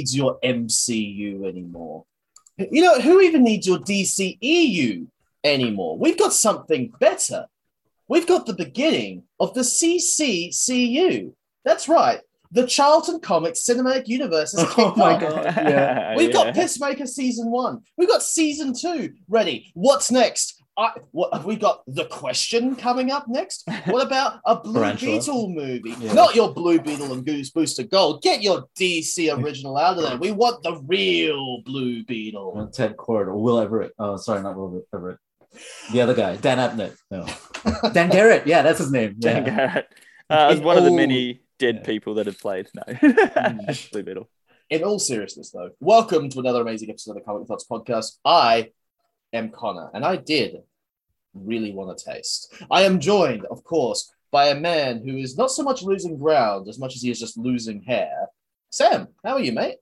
needs your MCU anymore? You know, who even needs your DCEU anymore? We've got something better. We've got the beginning of the CCCU. That's right. The Charlton Comics Cinematic Universe has Oh my off. god. Yeah. We've got Yeah. Pissmaker season one. We've got season two ready. What's next? I, what have we got? The question coming up next. What about a Blue Tarantula. Beetle movie? Yeah. Not your Blue Beetle and Goose Booster Gold. Get your DC original out of there. We want the real Blue Beetle. Ted Kord or Will Everett. Oh, sorry, not Will Everett. The other guy, Dan Abnett. No. Dan Garrett. Yeah, that's his name. Dan Yeah. Garrett. Uh, as In one of the many dead Yeah. people that have played. No. Blue Beetle. In all seriousness, though, welcome to another amazing episode of the Comic Thoughts podcast. I am Connor, and I did really want to taste. I am joined, of course, by a man who is not so much losing ground as much as he is just losing hair. Sam, how are you, mate?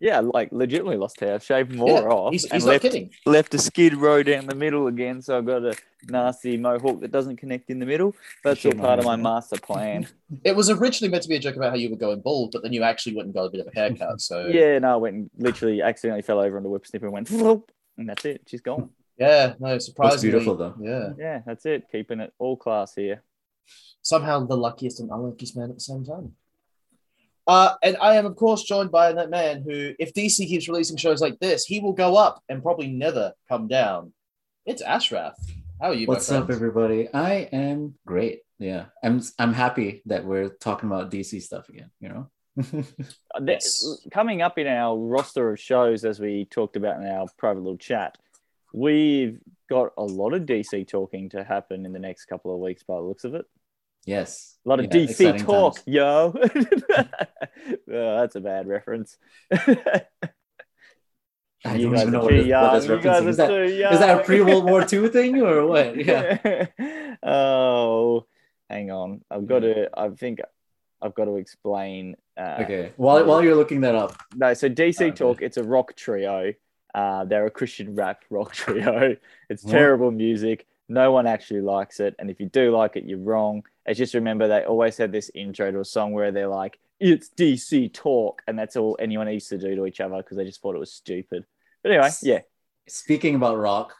Yeah, like legitimately lost hair. Shaved more Yeah, off. He's, and he's not left, kidding. left a skid row down the middle again. So I've got a nasty mohawk that doesn't connect in the middle. That's all part of my you. master plan. It was originally meant to be a joke about how you were going bald, but then you actually went and got a bit of a haircut. So yeah, no, I went and literally accidentally fell over on the whip snipper and went, and that's it. She's gone. Yeah, no, surprisingly, beautiful, though. Yeah, Yeah, that's it. Keeping it all class here. somehow the luckiest and unluckiest man at the same time. Uh, and I am, of course, joined by that man who, if DC keeps releasing shows like this, he will go up and probably never come down. It's Ashraf. How are you, What's up, everybody? I am great. Yeah, I'm. I'm happy that we're talking about DC stuff again. You know. Uh, Yes. Coming up in our roster of shows, as we talked about in our private little chat, we've got a lot of DC talking to happen in the next couple of weeks by the looks of it. yes. A lot of Yeah, DC talk, times. yo. oh, that's a bad reference. I you don't even know what, too this- what that's referencing. Is that, is that a pre World War II thing or what? Yeah. oh, hang on. I've got to. I think I've got to explain. Uh, Okay. While while you're looking that up, No, so DC Okay. Talk, it's a rock trio. Uh, they're a Christian rap rock trio. It's What? terrible music. No one actually likes it. And if you do like it, you're wrong. It's just remember they always had this intro to a song where they're like, it's DC Talk. And that's all anyone used to do to each other because they just thought it was stupid. But anyway, yeah. speaking about rock,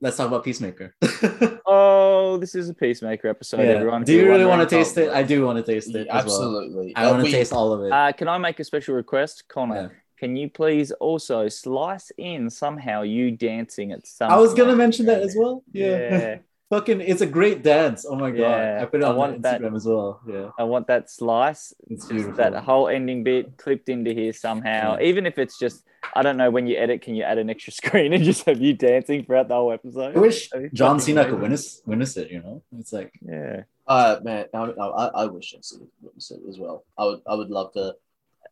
let's talk about Peacemaker. Oh, this is a Peacemaker episode, Yeah. everyone. Do you really want to taste it? I do want to taste it. as well. Absolutely. I Uh, want to we- taste all of it. Uh, can I make a special request, Connor? Yeah. Can you please also slice in somehow you dancing at some I was gonna mention that as well. Yeah. Yeah. Fucking, it's a great dance. Oh my god! Yeah, I put it I on want that- Instagram as well. Yeah, I want that slice, it's just beautiful. that whole ending bit clipped into here somehow. Yeah. Even if it's just, I don't know, when you edit, can you add an extra screen and just have you dancing throughout the whole episode? I wish John Cena could witness witness it. You know, it's like Yeah. Uh, man, I, I, I wish I'd seen it as well. I would, I would love to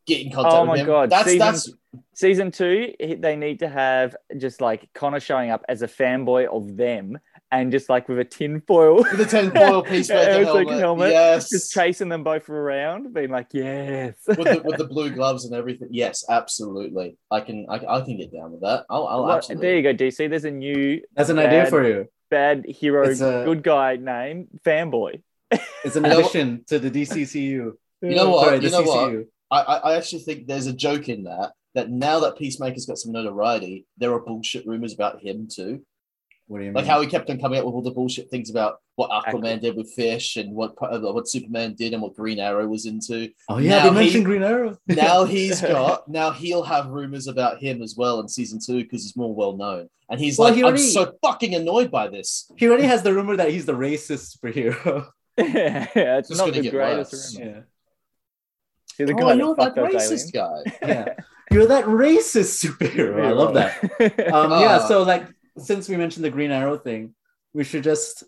get in contact Oh my him. God, that's season- that's Season two, they need to have just like Connor showing up as a fanboy of them and just like with a tinfoil. the ten foil piece Yeah, maker it's like helmet. a helmet. Yes, just chasing them both around, being like, yes. with the with the blue gloves and everything. Yes, absolutely. I can I, I can get down with that. I'll, I'll Well, absolutely. there you go, DC. There's a new that's an idea for you. bad hero, a- good guy name, fanboy. It's an You addition to the DCCU. You know what? Sorry, you know what? CCU. I, I I actually think there's a joke in that that now that Peacemaker's got some notoriety, there are bullshit rumors about him too. What do you mean? Like how he kept on coming up with all the bullshit things about what Aquaman Aqu- did with Fish and what uh, what Superman did and what Green Arrow was into. oh yeah, now they he- mentioned Green Arrow. Now he's got now he'll have rumors about him as well in season two because he's more well known. And he's Well, like, he I'm so fucking annoyed by this. he already has the rumor that he's the racist superhero. yeah, it's Just not the greatest rumor. yeah, See, the oh, guy you're that that racist aliens. guy. yeah. You're that racist superhero. I love that. Um, yeah, Ah. so like since we mentioned the Green Arrow thing, we should just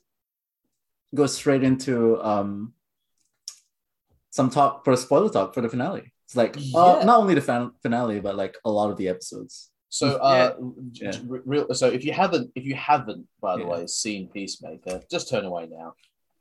go straight into um some talk for a spoiler talk for the finale. It's like uh, not only the fan- finale, but like a lot of the episodes. So, uh, Yeah. real. So, if you haven't, if you haven't, by the Yeah. way, seen Peacemaker, just turn away now.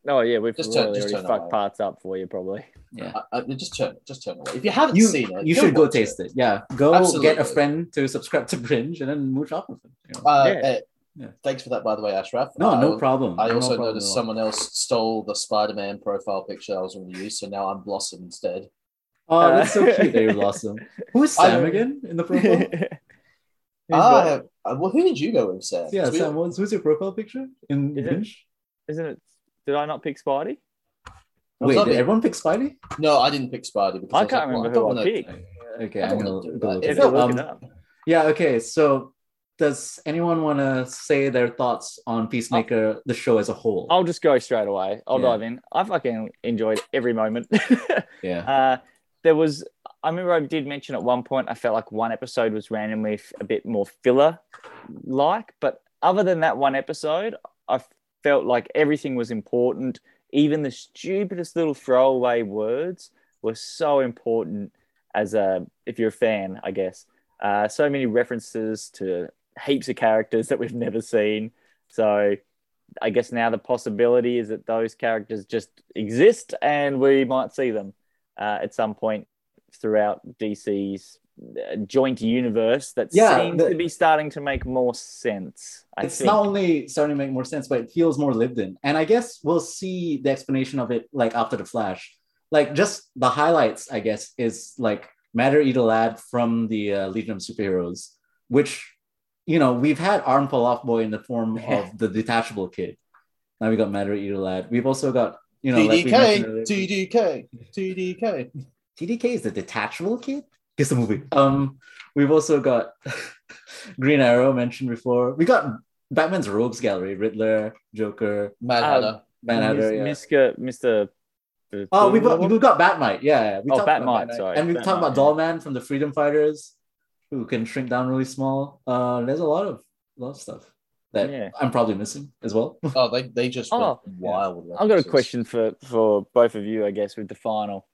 Oh yeah, we've Just really turn- just already turn fucked away. parts up for you, probably. Yeah, Uh, uh, just turn, just turn away. If you haven't you seen it, you should go taste it. Yeah, go get a friend to subscribe to Binge and then mooch off with them. you know? Uh, Yeah. uh, Yeah. Thanks for that, by the way, Ashraf. no, no problem. I No also problem noticed someone else stole the Spider-Man profile picture I was going to use, so now I'm Blossom instead. Oh, that's so cute that you lost. Who's Sam don't- again in the profile? Ah, uh, well, who did you go with, Sam? yeah, 'Cause we- Sam. What's, who's your profile picture in Is it- Isn't it? Did I not pick Spidey? Wait, did everyone pick Spidey? No, I didn't pick Spidey because I was can't like, remember don't who I wanna- picked. Okay, I I'm gonna do look It it If you felt- up. look it Um, up. Yeah, okay. So does anyone want to say their thoughts on Peacemaker, the show as a whole? I'll just go straight away. I'll Yeah. dive in. I fucking enjoyed every moment. yeah. uh, there was, I remember I did mention at one point, I felt like one episode was randomly a bit more filler like, but other than that one episode, I felt like everything was important. Even the stupidest little throwaway words were so important as a, if you're a fan, I guess. Uh, so many references to heaps of characters that we've never seen. So I guess now the possibility is that those characters just exist and we might see them uh, at some point throughout DC's joint universe that Yeah, seems the- to be starting to make more sense. I it's think. not only starting to make more sense, but it feels more lived in. And I guess we'll see the explanation of it like after the Flash. Like just the highlights, I guess, is like Matter Eater Lad from the uh, Legion of Superheroes, which you know we've had Arm Fall Off Boy in the form of the detachable kid. Now we got Matter Eater Lad. We've also got you know like we mentioned earlier- TDK, TDK, TDK. TDK is the detachable kid. Guess the movie. Um, we've also got Green Arrow mentioned before. We got Batman's Rogues Gallery, Riddler, Joker, Mad Um, Hatter. Mad Hatter. Yeah. Mr. Mr. Oh, we've got, we've got Batmite. Yeah, yeah. We Oh, talked about Batmite, Batmite. sorry. And we've Batmite, talked about yeah. Dollman from the Freedom Fighters, who can shrink down really small. Uh, there's a lot of lot of stuff that Yeah. I'm probably missing as well. Oh, they, they just Oh, wild. with I've got a question for for both of you, I guess, with the final.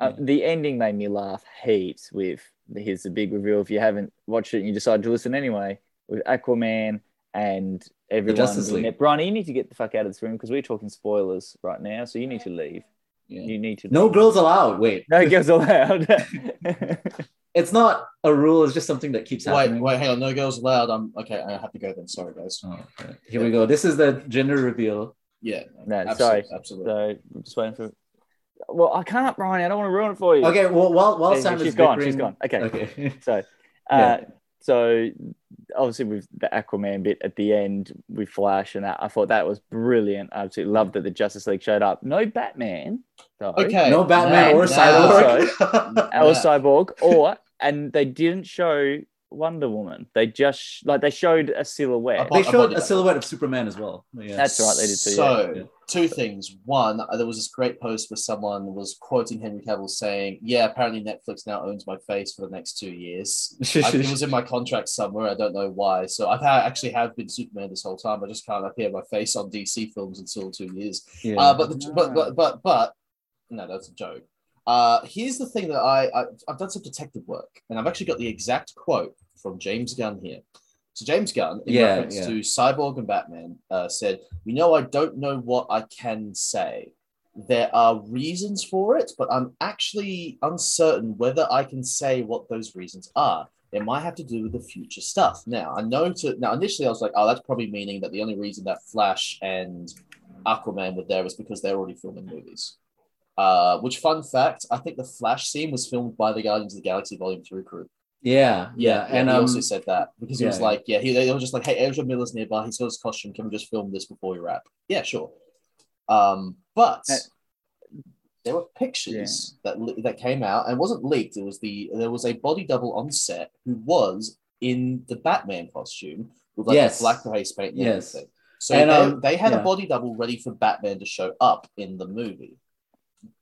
Uh, Yeah. The ending made me laugh heaps. With here's the big reveal. If you haven't watched it and you decide to listen anyway, with Aquaman and everyone. Justice doing League. Brian, you need to get the fuck out of this room because we're talking spoilers right now. So you need to leave. Yeah. You need to. Leave. No girls allowed. Wait, No girls allowed. it's not a rule. It's just something that keeps happening. wait, wait, hang on. No girls allowed. I'm okay. I have to go then. Sorry, guys. Oh, okay. Here we go. This is the gender reveal. Yeah. No, absolutely, sorry. Absolutely. so I'm just waiting for. Well, I can't, Brian. I don't want to ruin it for you. Okay, well, while while Yeah, Sam she's is gone, bickering- she's gone. Okay. okay. So, uh, Yeah. so obviously with the Aquaman bit at the end with Flash and that, I thought that was brilliant. I absolutely loved that the Justice League showed up. No Batman, though, Okay. no Batman now- or now- Cyborg. or Yeah. Cyborg, or and they didn't show Wonder Woman. They just like they showed a silhouette. They showed a silhouette of Superman as well. Yeah. That's right, they did too. So, yeah. two things. One, uh, there was this great post where someone was quoting Henry Cavill saying, "Yeah, apparently Netflix now owns my face for the next two years." I, it was in my contract somewhere. I don't know why. So I've had, actually have been Superman this whole time. I just can't appear my face on DC films until two years. yeah. Uh, but, the, but but but but no, that's a joke. Uh, here's the thing that I, I I've done some detective work, and I've actually got the exact quote from James Gunn here. So James Gunn, in Yeah, reference yeah. to Cyborg and Batman, uh, said, "You know, I don't know what I can say. There are reasons for it, but I'm actually uncertain whether I can say what those reasons are. It might have to do with the future stuff. Now, I know to now initially I was like, oh, that's probably meaning that the only reason that Flash and Aquaman were there was because they're already filming movies. Uh, which fun fact, I think the Flash scene was filmed by the Guardians of the Galaxy Volume Three crew. yeah, Yeah, yeah, and he um, also said that because he was like, yeah, he, they were just like, hey, Ezra Miller's nearby. He's got his costume. Can we just film this before we wrap? Yeah, sure. Um, but Uh, there were pictures that that came out and wasn't leaked. It was the there was a body double on set who was in the Batman costume with like Yes. black face paint and Yes. everything. So And, they, um, they had yeah. a body double ready for Batman to show up in the movie,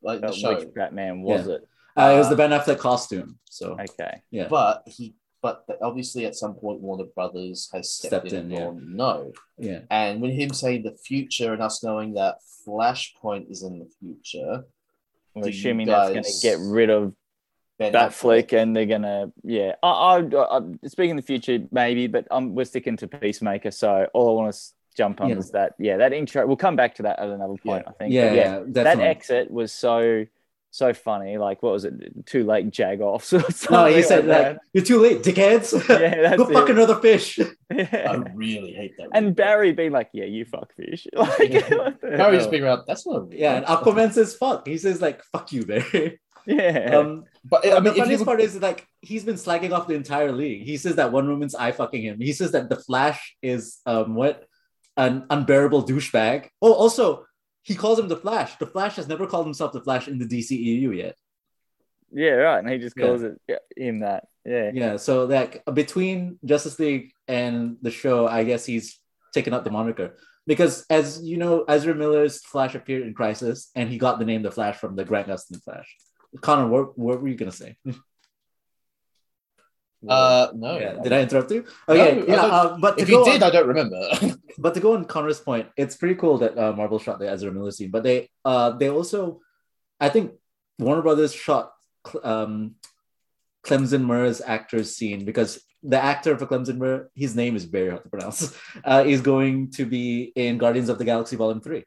like the Uh, show. which Batman was Yeah. it? uh, it was the Ben Affleck costume. So Okay. yeah, But he, but obviously at some point Warner Brothers has stepped, Stepped in, in, yeah. and gone, no. yeah, And with him saying the future and us knowing that Flashpoint is in the future, We're Do you assuming that's going to get rid of Ben Batfleck, and they're gonna, yeah. I, I, I speaking in the future, maybe, but um, we're sticking to Peacemaker. So all I want to jump on Yeah. is that, yeah, that intro. We'll come back to that at another point, I think. yeah, But yeah, that exit was so, so funny. Like, what was it? Too late, jag offs. or no, he something said like like, "You're too late, dickheads. Yeah, that's Go fuck another fish." I really hate that. And movie. Barry being like, "Yeah, you fuck fish." Like, Yeah. what Barry just being around. That's not. A Yeah, and Aquaman says "fuck." He says like "fuck you, Barry." Yeah. Um, But I I mean, the if you funniest would- part is like he's been slagging off the entire league. He says that Wonder Woman's eye fucking him. He says that the Flash is um what an unbearable douchebag. Oh, also he calls him the Flash. The Flash has never called himself the Flash in the DCEU yet. yeah, right. And he just Yeah. calls it yeah, him that. Yeah. Yeah, so like between Justice League and the show, I guess he's taken up the moniker because, as you know, Ezra Miller's Flash appeared in Crisis, and he got the name the Flash from the Grant Gustin Flash. Connor, what, what were you gonna say? uh, no. yeah, did I interrupt you? Okay, No, yeah, uh, but If you did, on, I don't remember. but to go on Connor's point, it's pretty cool that uh, Marvel shot the Ezra Miller scene, but they uh they also, I think Warner Brothers shot um Clemson Murn's actor's scene because the actor for Clemson Murn, his name is very hard to pronounce, uh, is going to be in Guardians of the Galaxy Volume Three,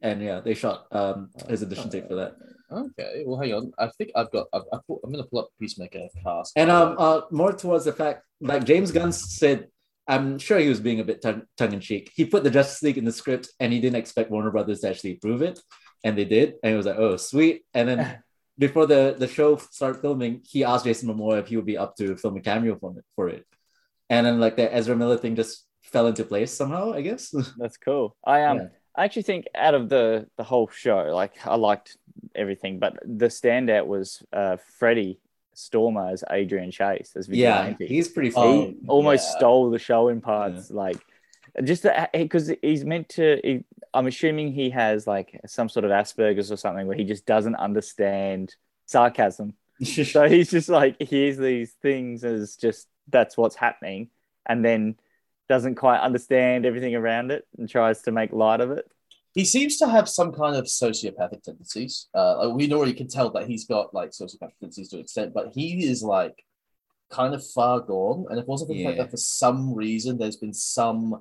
and yeah, they shot um his audition tape for that. Okay, well, hang on. I think I've got. I've, I've, put- I'm going to pull up Peacemaker cast. And um, uh, more towards the fact, like James Gunn said, I'm sure he was being a bit tongue in cheek. He put the Justice League in the script, and he didn't expect Warner Brothers to actually approve it, and they did. And he was like, "Oh, sweet." And then before the the show started filming, he asked Jason Momoa if he would be up to film a cameo for it. For it. And then like the Ezra Miller thing just fell into place somehow, I guess. That's cool. I um Yeah. I actually think out of the the whole show, like I liked everything, but the standout was uh Freddie Stroma as Adrian Chase as yeah, he's pretty he fun. Oh, almost yeah. stole the show in parts, like just because he's meant to. He, I'm assuming he has like some sort of Asperger's or something where he just doesn't understand sarcasm. So he's just like hears these things as just that's what's happening, and then doesn't quite understand everything around it and tries to make light of it. he seems to have some kind of sociopathic tendencies. Uh, like, we already can tell that he's got like sociopathic tendencies to an extent, but he is like kind of far gone. And if it wasn't for the fact that for some reason there's been some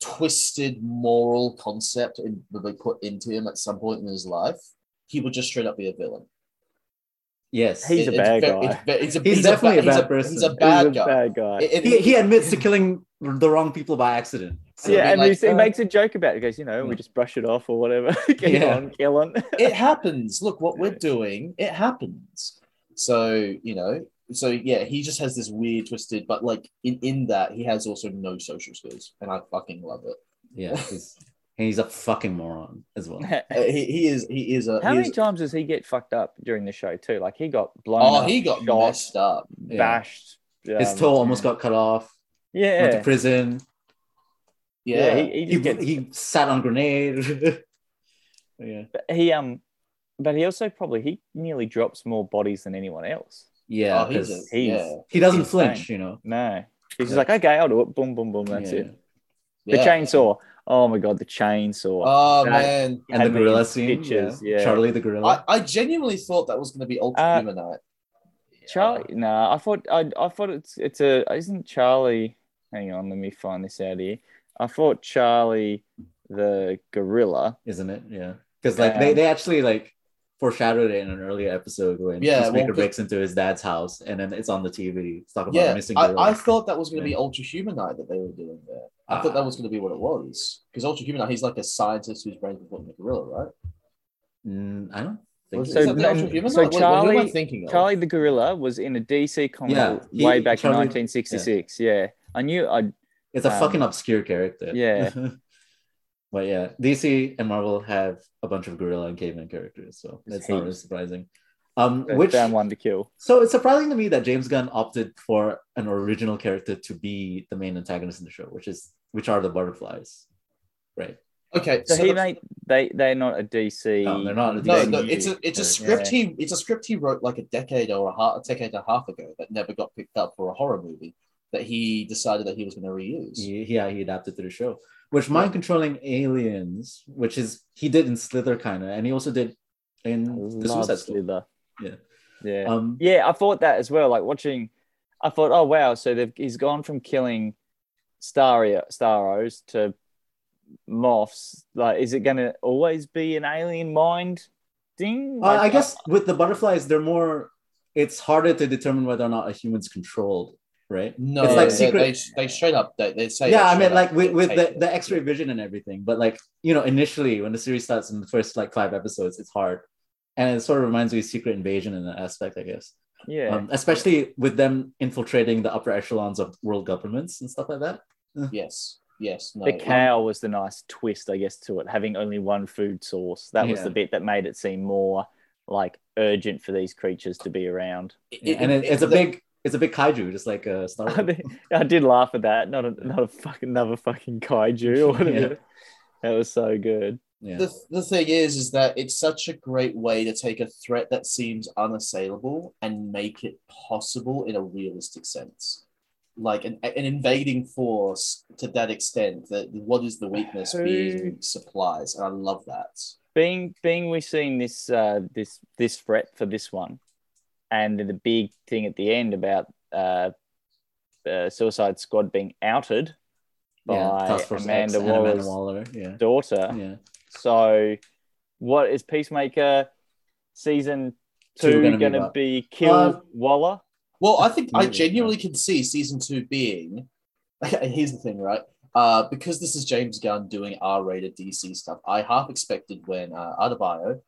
twisted moral concept in, that they put into him at some point in his life, he would just straight up be a villain. Yes, He's a bad ve- guy. it's ve- he's, a, He's a definitely a ba- he's bad person. He's a He's bad a guy. bad guy. It- it- he, he admits to killing the wrong people by accident. So- yeah, I mean, and like, he, he uh, makes a joke about it. He goes, you know, we just brush it off or whatever. Get Yeah. on, kill on. it happens. Look, what we're doing, it happens. So, you know, so yeah, he just has this weird twisted, but like in, in that, he has also no social skills, and I fucking love it. Yeah, he's, he's a fucking moron as well. Uh, he, he is he is a How many is, times does he get fucked up during the show too? Like he got blown. Oh, up, he got shot, messed up. Yeah. bashed. His um, toe almost got cut off. Yeah, went to prison. Yeah, yeah. He, he, He, just gets, he sat on grenade. yeah, he um, but he also probably he nearly drops more bodies than anyone else. yeah. oh, he's, 'cause a, he's- yeah, he doesn't insane. flinch, you know. No, he's just like, okay, I'll do it. Boom, boom, boom. That's Yeah. it. The yeah. chainsaw. Oh my god, the chainsaw. Oh That- man, And the gorilla scene. stitches, yeah. yeah. Charlie the gorilla. I, I genuinely thought that was going to be Ultra Uh, Humanite. Charlie, no, I thought I, I thought it's it's a isn't Charlie. Hang on, let me find this out here. I thought Charlie the gorilla. isn't it? Yeah, because like they, Um, they actually like foreshadowed it in an earlier episode when Yeah, Peacemaker well, 'cause- breaks into his dad's house and then it's on the TV. It's talking Yeah, a missing I. I thought that was going to be Yeah. Ultra Humanite that they were doing there. I thought Ah. that was going to be what it was because Ultra Humanite, he's like a scientist whose brain's been put in a gorilla, right? Mm, I don't think so. So that no, Ultra Humanite? What- what- who am I Charlie- thinking of? Charlie the gorilla was in a DC comic Yeah, he- way back Charlie- in 1966. Yeah. I knew I It's a um, fucking obscure character. yeah. but yeah, DC and Marvel have a bunch of gorilla and caveman characters, so that's not really surprising. Um, which found one to kill. so it's surprising to me that James Gunn opted for an original character to be the main antagonist in the show, which is which are the butterflies, right? Okay, So, so, he the- made they they're not a DC. No, they're not a no, DC. no, new it's a it's a character. script he it's a script he wrote like a decade or a, half, a decade and a half ago that never got picked up for a horror movie that he decided that he was going to reuse. Yeah, he adapted to the show, which mind controlling aliens, which is he did in Slither kind of, and he also did in the Suicide. Slither. Yeah. Yeah. Um, Yeah, I thought that as well. Like watching, I thought, oh wow, so they've he's gone from killing Stario, Staros to moths. Like, is it going to always be an alien mind thing? Uh, I guess with the butterflies, they're more. It's harder to determine whether or not a human's controlled, right? No, It's like secret- they, they straight up they, they say yeah, that I mean, like with, with the, it. the X-ray vision and everything. But like you know, initially when the series starts in the first like five episodes, it's hard and it sort of reminds me of Secret Invasion in that aspect, I guess. Yeah. Um, especially with them infiltrating the upper echelons of world governments and stuff like that. Yes, yes. No, the cow was the nice twist, I guess, to it, having only one food source. That was the bit that made it seem more like urgent for these creatures to be around. Yeah, and it, it's a the- big, it's a big kaiju, just like uh, Star I, Wars. did- I did laugh at that. Not a not a fucking another fucking kaiju or whatever. Yeah. That was so good. Yeah. the, the thing is is that it's such a great way to take a threat that seems unassailable and make it possible in a realistic sense like an, an invading force to that extent that what is the weakness Who- being supplies and i love that Being being we seen this uh this this threat for this one, and the big thing at the end about uh, uh Suicide Squad being outed yeah. by Amanda and Amanda Waller's Waller. Yeah. daughter. Yeah. So, what is Peacemaker season Two be to be? Kill Uh, Waller? well i think i genuinely can see season two being here's the thing right uh, because this is James Gunn doing R-rated DC stuff, I half expected when uh, Adebayo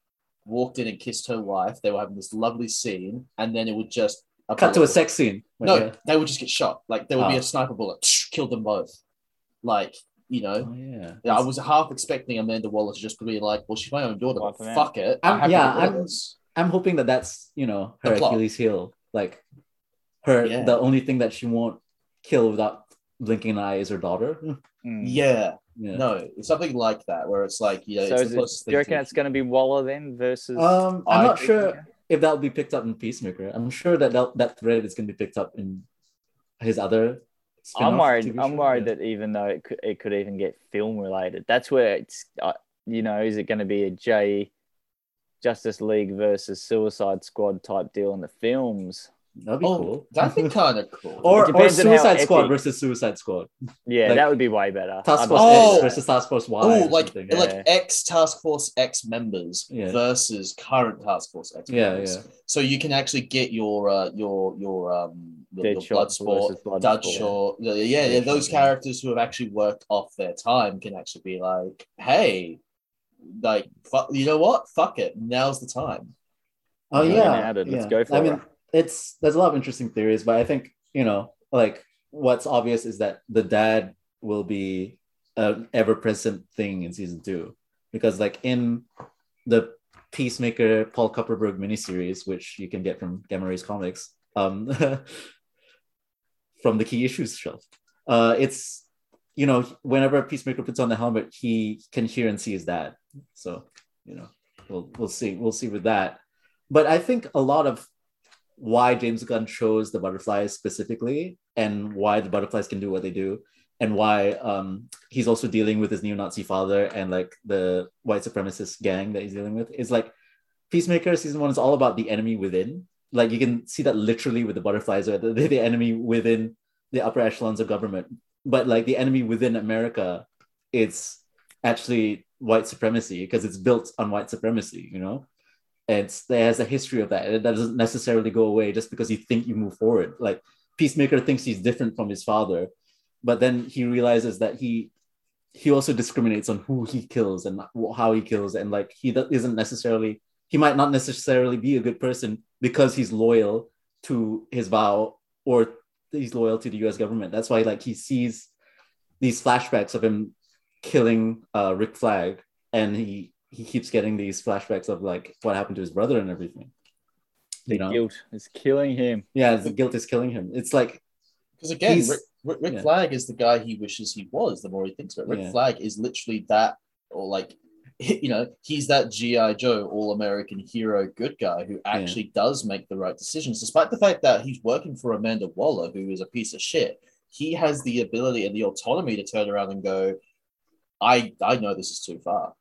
walked in and kissed her wife, they were having this lovely scene, and then it would just Cut to a sex scene. No, Yeah. they would just get shot. Like there would be Oh. a sniper bullet, killed them both. Like you know, Oh, yeah. I was half expecting Amanda Waller to just be like, "Well, she's my own daughter, Wipe but fuck it." I I'm- yeah, get rid of I'm- this." I'm hoping that that's you know her. Achilles heel. Like her, Yeah. the only thing that she won't kill without blinking an eye is her daughter. Hmm. Mm. Yeah, Yeah. no, it's something like that where it's like, you know, so it's is the it, do you reckon to- it's going to be Waller then versus? Um, I'm not think- sure if that will be picked up in Peacemaker. I'm sure that that, that thread is going to be picked up in his other. I'm worried. TV I'm show. worried Yeah. that even though it could, it could even get film related. That's where it's. Uh, you know, is it going to be a J Justice League versus Suicide Squad type deal in the films? That'd be Oh, cool. that'd be kind of cool. or or depends on how Suicide Squad epic- versus Suicide Squad. Yeah, Like, that would be way better. Task Force Oh. X versus Task Force Y. Oh, like. Yeah. like ex Task Force X members Yeah. versus current Task Force X Yeah, members. yeah. yeah. So you can actually get your uh, your your um your, your Deadshot Bloodsport, versus Bloodsport. Deadshot, yeah, yeah, yeah, those yeah. characters who have actually worked off their time can actually be like, hey, like fu- you know what? Fuck it, now's the time. Oh Yeah, yeah, added. Let's yeah. go for I mean, it. It's there's a lot of interesting theories, but I think you know, like what's obvious is that the dad will be an ever-present thing in season two, because like in the Peacemaker Paul Kupperberg miniseries, which you can get from Gamma Rays Comics, um, from the key issues shelf, uh, it's you know whenever Peacemaker puts on the helmet, he can hear and see his dad. So you know, we'll we'll see we'll see with that. But I think a lot of why James Gunn chose the butterflies specifically and why the butterflies can do what they do and why um, he's also dealing with his neo-Nazi father and like the white supremacist gang that he's dealing with is like Peacemaker season one is all about the enemy within. Like you can see that literally with the butterflies or the, the enemy within the upper echelons of government. But like the enemy within America, it's actually white supremacy because it's built on white supremacy, you know? It's there has a history of that. and That doesn't necessarily go away just because you think you move forward. Like Peacemaker thinks he's different from his father, but then he realizes that he he also discriminates on who he kills and how he kills, and like he isn't necessarily he might not necessarily be a good person because he's loyal to his vow or he's loyal to the U.S. government. That's why like he sees these flashbacks of him killing uh, Rick Flag, and he he keeps getting these flashbacks of like what happened to his brother and everything. The You know, guilt is killing him. yeah, the guilt is killing him. It's like Because again, Rick, Rick, Rick yeah. Flag is the guy he wishes he was. The more he thinks about it. Rick Yeah. Flag is literally that, or like, you know, he's that GI Joe, all American hero, good guy who actually does make the right decisions, despite the fact that he's working for Amanda Waller, who is a piece of shit. He has the ability and the autonomy to turn around and go, "I I know this is too far."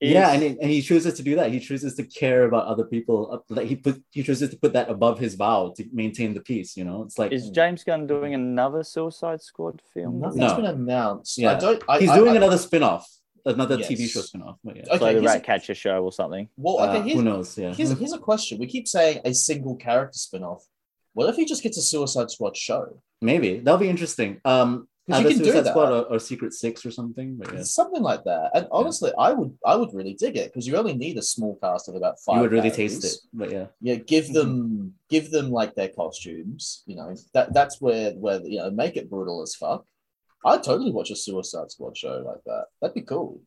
Yeah, and he, and he chooses to do that. He chooses to care about other people. uh, Like he put he chooses to put that above his vow to maintain the peace. You know, it's like Is James Gunn doing another Suicide Squad film? Nothing's No. been announced. Yeah. I don't. I, he's I- doing I- another spin-off, another Yes. TV show spin-off. But yeah. Okay, like the here's a- Ratcatcher show or something. Well, Uh, okay. Here's, who knows? Yeah. Here's, here's a question. We keep saying a single character spin-off. What if he just gets a Suicide Squad show? Maybe that'll be interesting. Um, Because you Either can do Suicide that. Squad or, or Secret Six or something. But yeah, Something like that. And honestly, I would I would really dig it because you only need a small cast of about five. you would really characters. taste it. But yeah, Yeah, give Mm-hmm. them give them like their costumes. You know that that's where where you know make it brutal as fuck. I'd totally watch a Suicide Squad show like that. That'd be cool.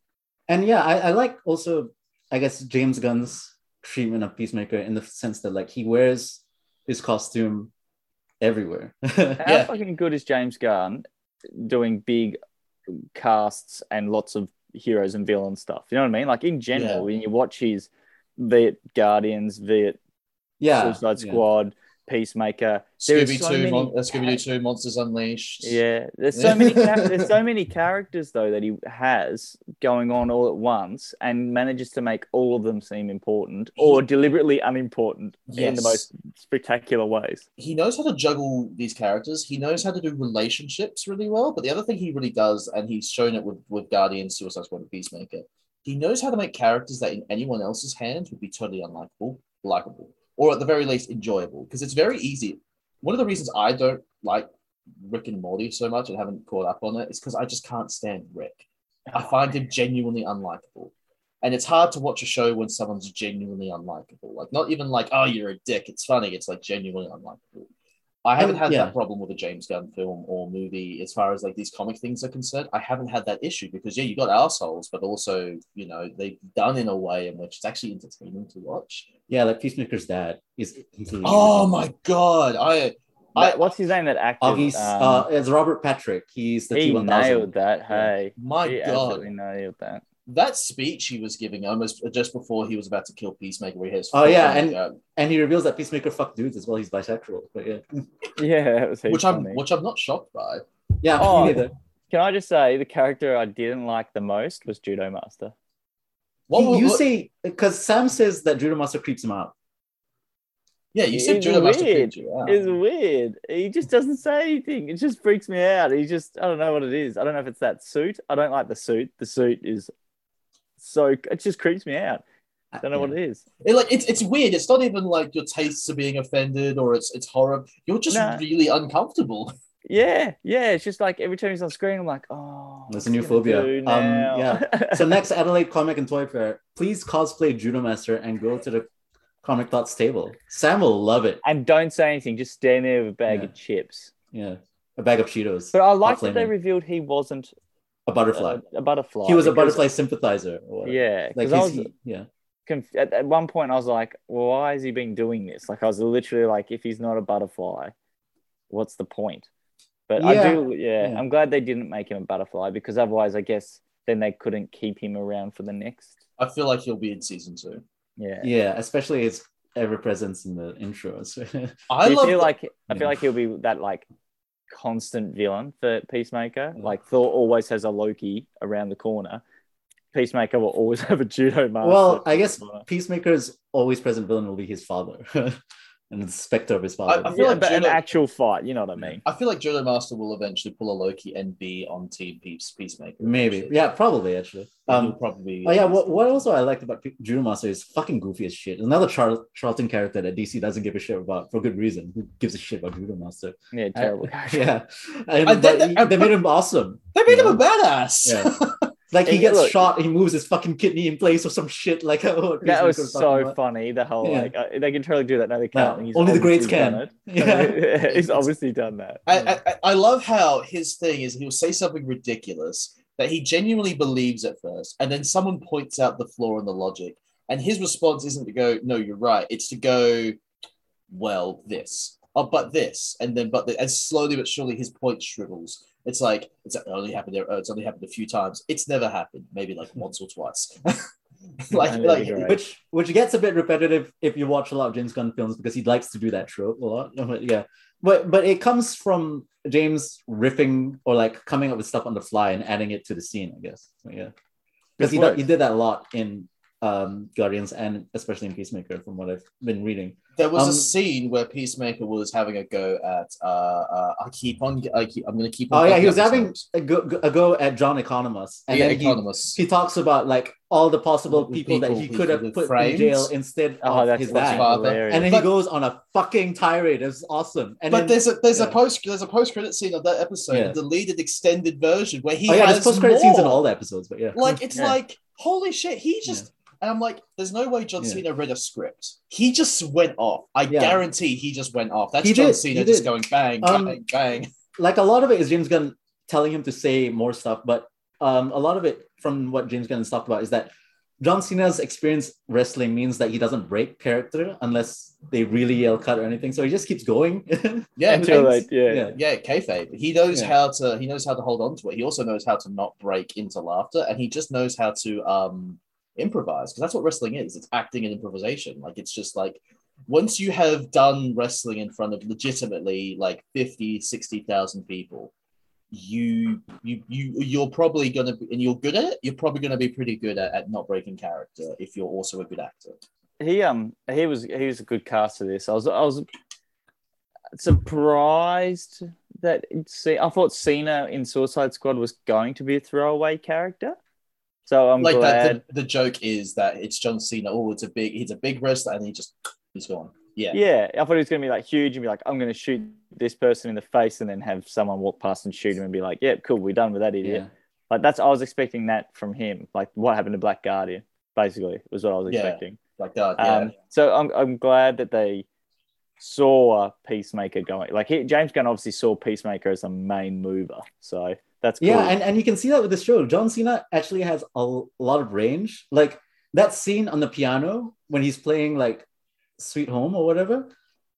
and yeah, I, I like also, I guess James Gunn's treatment of Peacemaker in the sense that like he wears his costume everywhere. How Yeah. fucking good is James Gunn doing big casts and lots of heroes and villain stuff? You know what I mean? Like in general, Yeah. when you watch his Viet Guardians, Viet yeah, Suicide. Squad, Peacemaker. Scooby so Two, Mon- Scooby Doo Two, Monsters Unleashed. Yeah, there's so many. char- there's so many characters though that he has going on all at once, and manages to make all of them seem important or deliberately unimportant in the most spectacular ways. he knows how to juggle these characters. He knows how to do relationships really well. But the other thing he really does, and he's shown it with with Guardians, Suicide Squad, and Peacemaker, he knows how to make characters that in anyone else's hands would be totally unlikable, likable, or at the very least enjoyable. Because it's very easy. One of the reasons I don't like Rick and Morty so much and haven't caught up on it is because I just can't stand Rick. I ah. find him genuinely unlikable. And it's hard to watch a show when someone's genuinely unlikable. Like, not even like, oh, you're a dick. It's funny. It's like genuinely unlikable. I haven't had yeah. that problem with a James Gunn film or movie as far as like these comic things are concerned. I haven't had that issue because, yeah, you got assholes, but also, you know, they've done in a way in which it's actually entertaining to watch. yeah, like Peacemaker's dad is. completely Oh my God. I, I, what's his name? That actor. August, um, uh, it's Robert Patrick. He's the he T1000. nailed that. Hey, my he God. absolutely nailed that. That speech he was giving almost just before he was about to kill Peacemaker, where he has Oh, yeah, and- uh, And he reveals that Peacemaker fuck dudes as well. He's bisexual. But yeah, Yeah, that was heaps which I'm which I'm not shocked by. yeah. Oh. me neither. Can I just say the character I didn't like the most was Judo Master. What, you what- you what- say because Sam says that Judo Master creeps him out. yeah, you said It's Judo Master weird. creeped you out. It's weird. He just doesn't say anything. It just freaks me out. He just, I don't know what it is. I don't know if it's that suit. I don't like the suit. The suit is so, it just creeps me out. I don't know what it is. It, like it's it's weird. It's not even like your tastes are being offended or it's it's horror. You're just really uncomfortable. Yeah, yeah. It's just like every time he's on screen, I'm like, oh, There's a new phobia. Um, yeah. So next Adelaide Comic and Toy Fair, please cosplay Judo Master and go to the Comic Thoughts table. Sam will love it. and don't say anything. Just stand there with a bag Yeah. of chips. Yeah, a bag of Cheetos, But I like that they revealed he wasn't a butterfly. a, a butterfly. he was a butterfly sympathizer. Or. Yeah, like because I he's, was he- yeah. conf- at, at one point I was like, well, why has he been doing this? Like I was literally like, if he's not a butterfly, what's the point? But I do, yeah, yeah. I'm glad they didn't make him a butterfly because otherwise, I guess then they couldn't keep him around for the next. I feel like he'll be in season two. Yeah, Yeah, especially his ever presence in the intros. I Do love feel the- like I Yeah. feel like he'll be that like constant villain for Peacemaker. Like Thor always has a Loki around the corner. Peacemaker will always have a judo master. well, I guess Peacemaker's always present villain will be his father and the specter of his father. I feel yeah, like but an actual fight. You know what I mean? I feel like Judo Master will eventually pull a Loki and be on Team Peace Peacemaker. Maybe, yeah, probably actually. Um, probably. oh yeah, what, what also I liked about P- Judo Master is fucking goofy as shit. Another Char- Charlton character that DC doesn't give a shit about for good reason. Who gives a shit about Judo Master? Yeah, terrible. yeah, and, And but then- he- they made him awesome. they made him Yeah. a badass. Yeah. Like he gets look- shot, he moves his fucking kidney in place or some shit. Like oh, That was so about. funny. The whole Yeah. like uh, they can totally do that. No, they can't. He's only the greats can. it. Yeah. he's obviously done that. I, I I love how his thing is he'll say something ridiculous that he genuinely believes at first, and then someone points out the flaw in the logic, and his response isn't to go, "No, you're right." It's to go, "Well, this." Oh, but this, and then but the, and slowly but surely his point shrivels. It's like it's only happened there. It's only happened a few times. It's never happened. Maybe like once or twice. like like great. which which gets a bit repetitive if you watch a lot of James Gunn films because he likes to do that trope a lot. But yeah, but but it comes from James riffing or like coming up with stuff on the fly and adding it to the scene, I guess. So, yeah, because he, Good do- work. he did that a lot in um, Guardians and especially in Peacemaker, from what I've been reading. There was Um, a scene where Peacemaker was having a go at. Uh, uh, I keep on. I keep. I'm going to keep on. Oh yeah, he was having names. a go, a go at John Economos, and yeah, then he, he talks about like all the possible With people, that he who could have put framed. in jail instead Oh, of that's, his that's dad. father. hilarious. And then But- he goes on a fucking tirade. It's awesome. And but then, there's a there's a post there's a post credit scene of that episode, Yeah. a deleted extended version where he oh yeah, has there's post credit scenes in all the episodes, but yeah, Like it's Yeah. like holy shit, he just and I'm like, there's no way John Yeah. Cena read a script. He just went off. I Yeah. guarantee he just went off. That's He John did, Cena he just did. going bang, Um, bang, bang. like a lot of it is James Gunn telling him to say more stuff, but um, a lot of it from what James Gunn has talked about is that John Cena's experience wrestling means that he doesn't break character unless they really yell cut or anything. So he just keeps going. Yeah, Until and- they, yeah. yeah. yeah, kayfabe. He knows Yeah. how to he knows how to hold on to it. He also knows how to not break into laughter, and he just knows how to um improvise because that's what wrestling is. It's acting and improvisation. Like it's just like once you have done wrestling in front of legitimately like 50, 60,000 people, you you you you're probably gonna be and you're good at it, you're probably gonna be pretty good at, at not breaking character if you're also a good actor. he um he was he was a good cast of this. I was I was surprised that see I thought Cena in Suicide Squad was going to be a throwaway character. So I'm like glad. that the, the joke is that it's John Cena. Oh, it's a big he's a big wrestler and he just he's gone. Yeah. yeah, I thought he was going to be like huge and be like, I'm going to shoot this person in the face and then have someone walk past and shoot him and be like, yeah, cool, we're done with that idiot. yeah. Like that's I was expecting that from him. Like what happened to Black Guardian, basically, was what I was Yeah. expecting. Like that. Yeah. Um, so I'm I'm glad that they saw Peacemaker going. Like he, James Gunn obviously saw Peacemaker as a main mover, so that's cool. Yeah, and, and you can see that with this show. John Cena actually has a lot of range. Like that scene on the piano when he's playing like Sweet Home or whatever.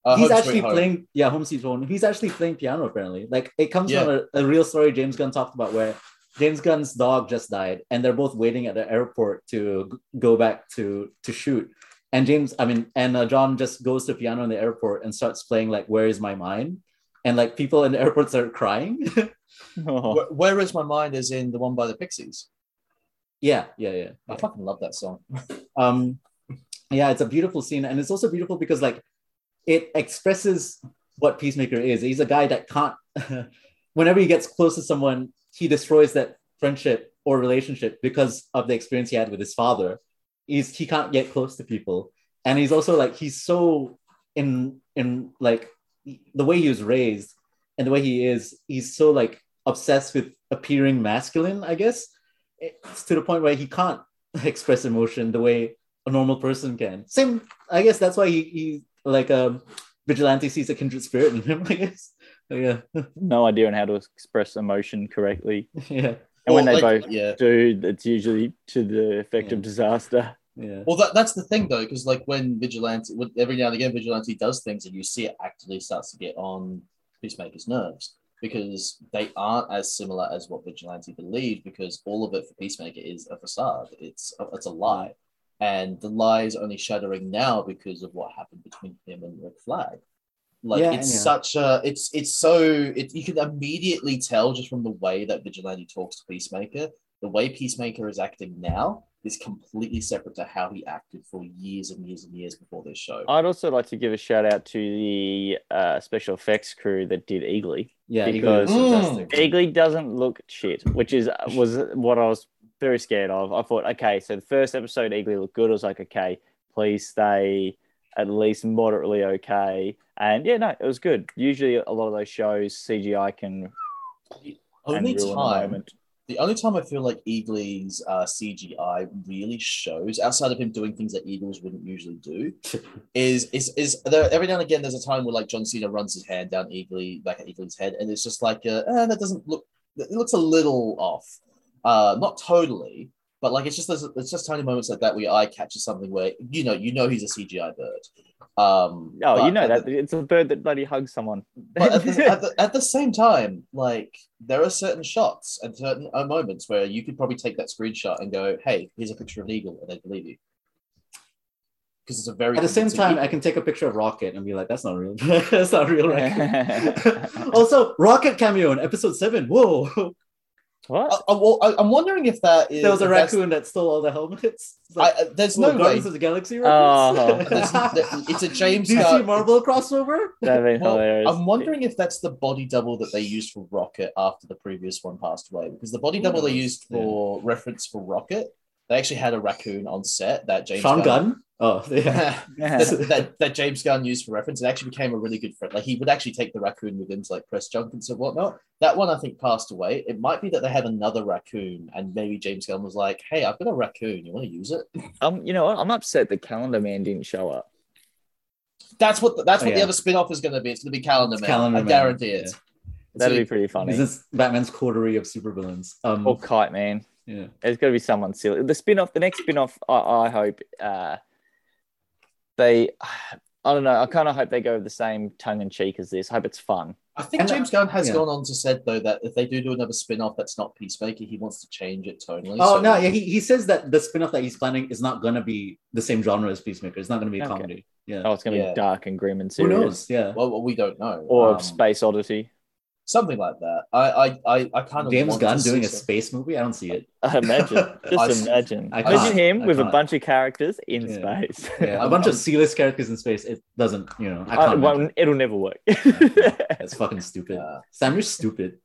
Uh, he's Home actually Sweet Home. playing, yeah, Home Sweet Home. He's actually playing piano apparently. Like it comes Yeah. from a, a real story James Gunn talked about where James Gunn's dog just died and they're both waiting at the airport to go back to to shoot. And James, I mean, and uh, John just goes to piano in the airport and starts playing like "Where Is My Mind," and like people in the airport start crying. Oh, Where, where is my mind? Is in the one by the Pixies. yeah, yeah, yeah. I fucking love that song. um yeah it's a beautiful scene and it's also beautiful because like it expresses what peacemaker is he's a guy that can't whenever he gets close to someone he destroys that friendship or relationship because of the experience he had with his father he's he can't get close to people and he's also like he's so in in like the way he was raised and the way he is he's so like obsessed with appearing masculine i guess it's to the point where he can't express emotion the way a normal person can. Same, I guess that's why he, he like um vigilante sees a kindred spirit in him. I guess. Yeah, no idea on how to express emotion correctly. yeah, And when they like, both yeah. do, it's usually to the effect of disaster. Yeah. Well, that, that's the thing though, because like when Vigilante, when- every now and again, Vigilante does things, and you see it actively starts to get on Peacemaker's nerves because they aren't as similar as what Vigilante believed. Because all of it for Peacemaker is a facade; it's a, it's a mm. lie, and the lie is only shattering now because of what happened between him and Rick Flag. Like Yeah, it's yeah. such a it's it's so it you can immediately tell just from the way that Vigilante talks to Peacemaker the way Peacemaker is acting now is completely separate to how he acted for years and years and years before this show. I'd also like to give a shout out to the uh, special effects crew that did Eagly. Yeah, Because- Eagle is fantastic. Eagly doesn't look shit, which is was what I was very scared of. I thought, okay, so the first episode Eagly looked good. I was like, okay, please stay at least moderately okay. And yeah, no, it was good. Usually, a lot of those shows CGI can The only time, moment. The only time I feel like Eagly's uh, CGI really shows, outside of him doing things that Eagles wouldn't usually do, is is is there every now and again there's a time where like John Cena runs his hand down Eagly back at Eagly's head, and it's just like uh, eh, that doesn't look it looks a little off, uh, not totally, but like it's just it's just tiny moments like that where your eye catches something where you know you know he's a CGI bird. Um, Oh, you know that the- it's a bird that bloody hugs someone. but at the, at, the, at the same time, like there are certain shots and certain uh, moments where you could probably take that screenshot and go, "Hey, here's a picture of an eagle," and they believe you because it's a very At the same time, eagle. I can take a picture of Rocket and be like, "That's not real. That's not real." Right? also, Rocket cameo in episode seven. Whoa! What? I, I, well, I, I'm wondering if that is There was a raccoon that stole all the helmets. It's I, uh, there's well, no way. Guardians of the Galaxy Oh. reference. There's- it's a James DC Gunn- Marvel crossover. That'd be Well, hilarious. I'm wondering if that's the body double that they used for Rocket after the previous one passed away, because the body Who double they knows? used for reference for Rocket they actually had a raccoon on set that James Sean Gunn, Gunn. Oh, yeah. that, that, that James Gunn used for reference. It actually became a really good friend. Like he would actually take the raccoon with him to like press junkets and whatnot. That one I think passed away. It might be that they had another raccoon, and maybe James Gunn was like, "Hey, I've got a raccoon. You want to use it?" Um, you know what? I'm upset the Calendar Man didn't show up. That's what the, that's Oh, what the other spin off is going to be. It's going to be Calendar It's Man. Calendar I Man, guarantee it. yeah. That'd gonna be pretty funny. Is this is Batman's coterie of supervillains. Um, Or Kite Man. yeah. There's got to be someone silly. The spin off, the next spin off, I, I hope uh, they. I don't know. I kind of hope they go with the same tongue in cheek as this. I hope it's fun. I think And, uh, James Gunn has yeah. gone on to said though that if they do do another spin off that's not Peacemaker, he wants to change it tonally. Oh so- no, yeah, he, he says that the spin-off that he's planning is not gonna be the same genre as Peacemaker. It's not gonna be a Okay. comedy. Yeah. Oh, it's going to Yeah. be dark and grim and Who serious. knows? Yeah. Well, well, we don't know. Or Um, Space Oddity. Something like that. I I I, I kind of James Gunn doing a space movie? I don't see it. I imagine. I- Just imagine. I imagine him I with a can't. bunch of characters in Yeah. space. Yeah, a I'm- bunch of I'm- C-list characters in space. It doesn't, you know, I I- can't. well, it'll never work. It's fucking stupid. Uh, Sam, you're stupid.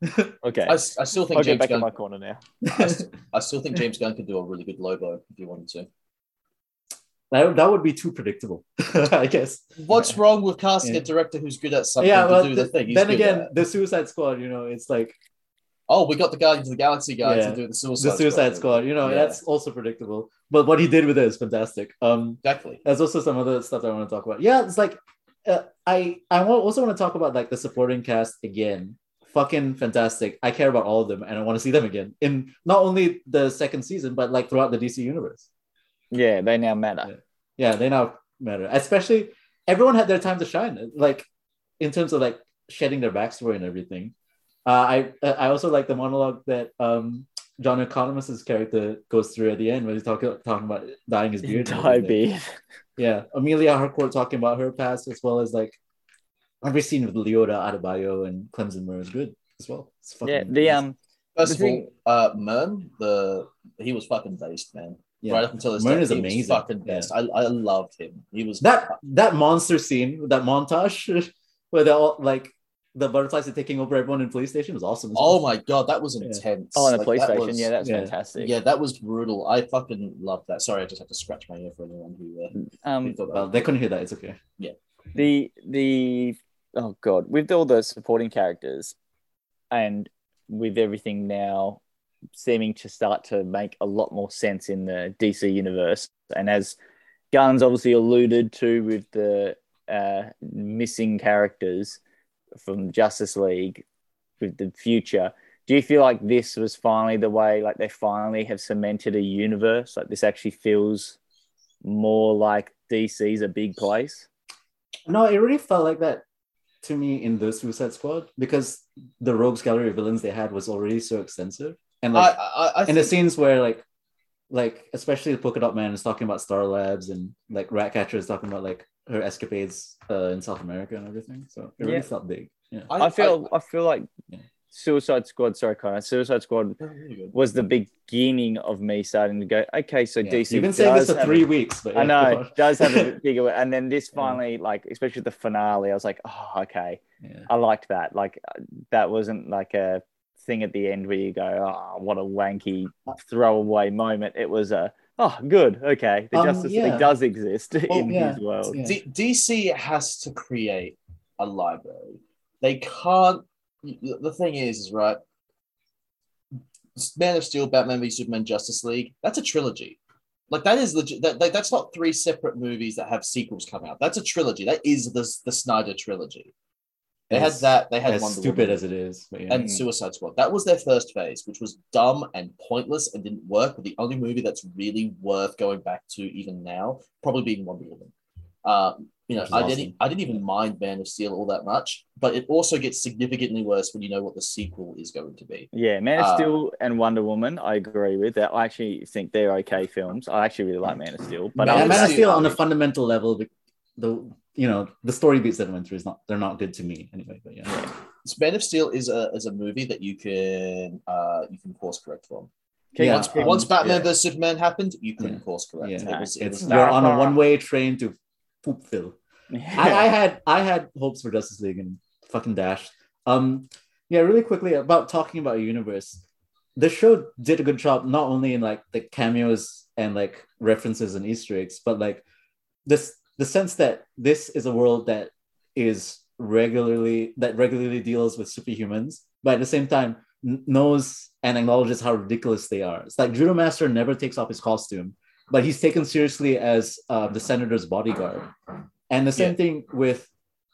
okay. I, s- I still think I'll get James back in my corner now. I, st- I still think James Gunn could do a really good Lobo if he wanted to. That, that would be too predictable, I guess. What's wrong with casting Yeah. a director who's good at something yeah, to well, do the th- thing? He's then again, the Suicide Squad, you know, it's like oh, we got the Guardians of the Galaxy guy Yeah. to do the Suicide the Suicide Squad. Squad. You know, Yeah. that's also predictable. But what he did with it is fantastic. Um, Exactly. there's also some other stuff that I want to talk about. Yeah, it's like uh, I I also want to talk about like the supporting cast again. Fucking fantastic. I care about all of them, and I want to see them again in not only the second season, but like throughout the DC universe. Yeah, they now matter. Yeah, they now matter. Especially everyone had their time to shine. Like in terms of like shedding their backstory and everything. Uh, I I also like the monologue that um John Economos's character goes through at the end when he's talking talking about dyeing his beard. and Die everything. beard. Yeah, Emilia Harcourt talking about her past as well as like every scene with Leota Adebayo and Clemson Murn is good as well. It's fucking Yeah, the um First The of all, uh, Murn, the he was fucking based, man. Yeah. Right up until this Murn day, is he amazing. Was fucking best. I, I loved him. He was that that monster scene, that montage where they're all like the butterflies are taking over everyone in police station was awesome. as Oh well. my god, that was Yeah. intense. oh, on the Like, police that station. was- yeah, that's yeah. fantastic. yeah, that was brutal. I fucking loved that. Sorry, I just have to scratch my ear for anyone who. Uh, Um, who thought Well, they couldn't hear that. It's okay. Yeah. The the oh god with all the supporting characters and with everything now seeming to start to make a lot more sense in the dc universe. And as Gunn's obviously alluded to with the uh, missing characters from justice league with the future do you feel like this was finally the way like they finally have cemented a universe? Like this actually feels more like dc's a big place? No, it really felt like that to me in the Suicide Squad because the rogues gallery of villains they had was already so extensive, and like I, I, I and the scenes where like like especially the polka dot man is talking about star labs and like ratcatcher is talking about like her escapades uh, in south america and everything so it really Yeah. felt big yeah I feel I, feel like Yeah. Suicide Squad. Sorry, Connor. Suicide Squad really was the beginning of me starting to go. Okay, so Yeah. DC. you've been saying this for three a- weeks but I know it does have a bigger, and then this Yeah. finally, like especially the finale, I was like, oh, okay, yeah. I liked that. Like that wasn't like a thing at the end where you go, oh, what a wanky throwaway moment. It was a oh, good, okay, the Um, Justice yeah. League does exist Well, in yeah. his world. Yeah. D- DC has to create a library. They can't. The thing is, is right. Man of Steel, Batman v Superman, Justice League. That's a trilogy. Like that is legit. That, that- that's not three separate movies that have sequels come out. That's a trilogy. That is the the Snyder trilogy. They had that. They had as Wonder stupid Woman as it is but yeah. and Suicide Squad. That was their first phase, which was dumb and pointless and didn't work. But the only movie that's really worth going back to even now, probably being Wonder Woman. Um, you know, I awesome. didn't, I didn't even mind Man of Steel all that much, but it also gets significantly worse when you know what the sequel is going to be. Yeah, Man of Uh, Steel and Wonder Woman, I agree with that. I actually think they're okay films. I actually really like Man of Steel, but Man yeah, of Man of Steel- Steel on a fundamental level the, the you know the story beats that went through is not they're not good to me anyway but yeah Man of Steel is a is a movie that you can uh you can course correct from. Can Yeah, once um, once Batman yeah. vs Superman happened, you couldn't Yeah. course correct. Yeah. It was, it it's was you're on a one-way train to poopville I, I had I had hopes for Justice League and fucking dashed. Um, yeah, really quickly about talking about a universe. The show did a good job not only in like the cameos and like references and Easter eggs, but like this the sense that this is a world that is regularly that regularly deals with superhumans, but at the same time n- knows and acknowledges how ridiculous they are. It's like Judo Master never takes off his costume, but he's taken seriously as uh, the senator's bodyguard. And the same Yeah. thing with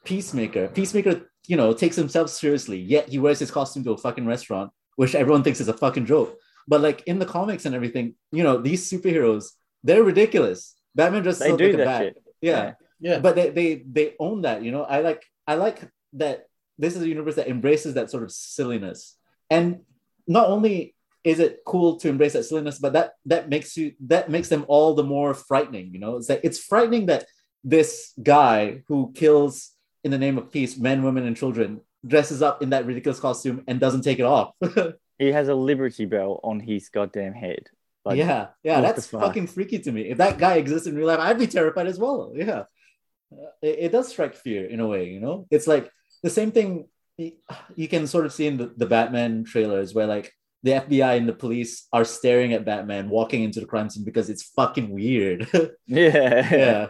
Peacemaker. Peacemaker, you know, takes himself seriously, yet he wears his costume to a fucking restaurant, which everyone thinks is a fucking joke. But like in the comics and everything, you know, these superheroes, they're ridiculous. Batman dresses They up do like a bat. shit. Yeah. Yeah. But they, they they own that, you know. I like I like that this is a universe that embraces that sort of silliness. And not only is it cool to embrace that silliness, but that that makes you that makes them all the more frightening, you know. It's like it's frightening that this guy who kills in the name of peace men, women, and children dresses up in that ridiculous costume and doesn't take it off. He has a Liberty Bell on his goddamn head. Like, yeah, yeah, that's fuck? fucking freaky to me. If that guy exists in real life, I'd be terrified as well. Yeah, Uh, it, it does strike fear in a way. You know, it's like the same thing you can sort of see in the, the Batman trailers where like the FBI and the police are staring at Batman walking into the crime scene because it's fucking weird. yeah. yeah,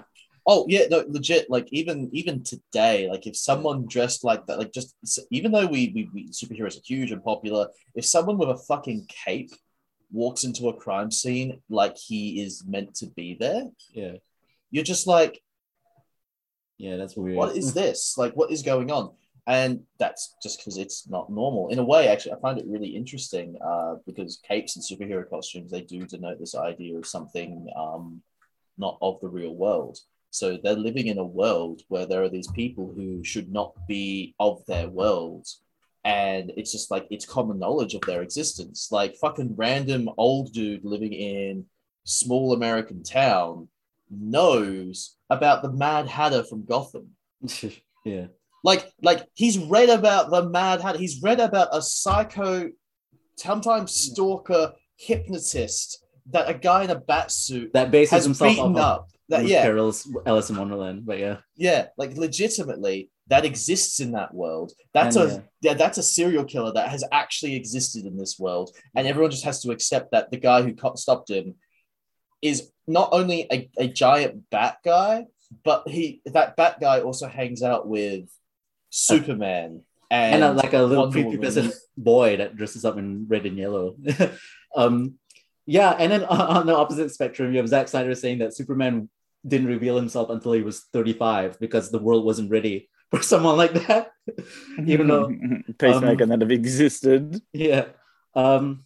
Oh yeah, no, legit. Like even even today, like if someone dressed like that, like just even though we, we, we superheroes are huge and popular, if someone with a fucking cape walks into a crime scene like he is meant to be there, yeah, you're just like, yeah. That's weird. what is this? Like, what is going on? And that's just because it's not normal. In a way, actually, I find it really interesting uh, because capes and superhero costumes they do denote this idea of something um, not of the real world. So they're living in a world where there are these people who should not be of their world. And it's just like it's common knowledge of their existence. Like fucking random old dude living in small American town knows about the Mad Hatter from Gotham. yeah, Like, like he's read about the Mad Hatter. He's read about a psycho, sometimes stalker hypnotist that a guy in a bat suit that bases has himself beaten up. That yeah, Carroll's Alice in Wonderland, but yeah, yeah, like legitimately that exists in that world. That's And, a yeah, that's a serial killer that has actually existed in this world, and everyone just has to accept that the guy who stopped him is not only a, a giant bat guy, but he that bat guy also hangs out with Superman and, and, uh, like a little prepubescent boy that dresses up in red and yellow. um, yeah, and then on, on the opposite spectrum, you have Zack Snyder saying that Superman didn't reveal himself until he was 35 because the world wasn't ready for someone like that. Even though, pacemaker um, that have existed. yeah. Um,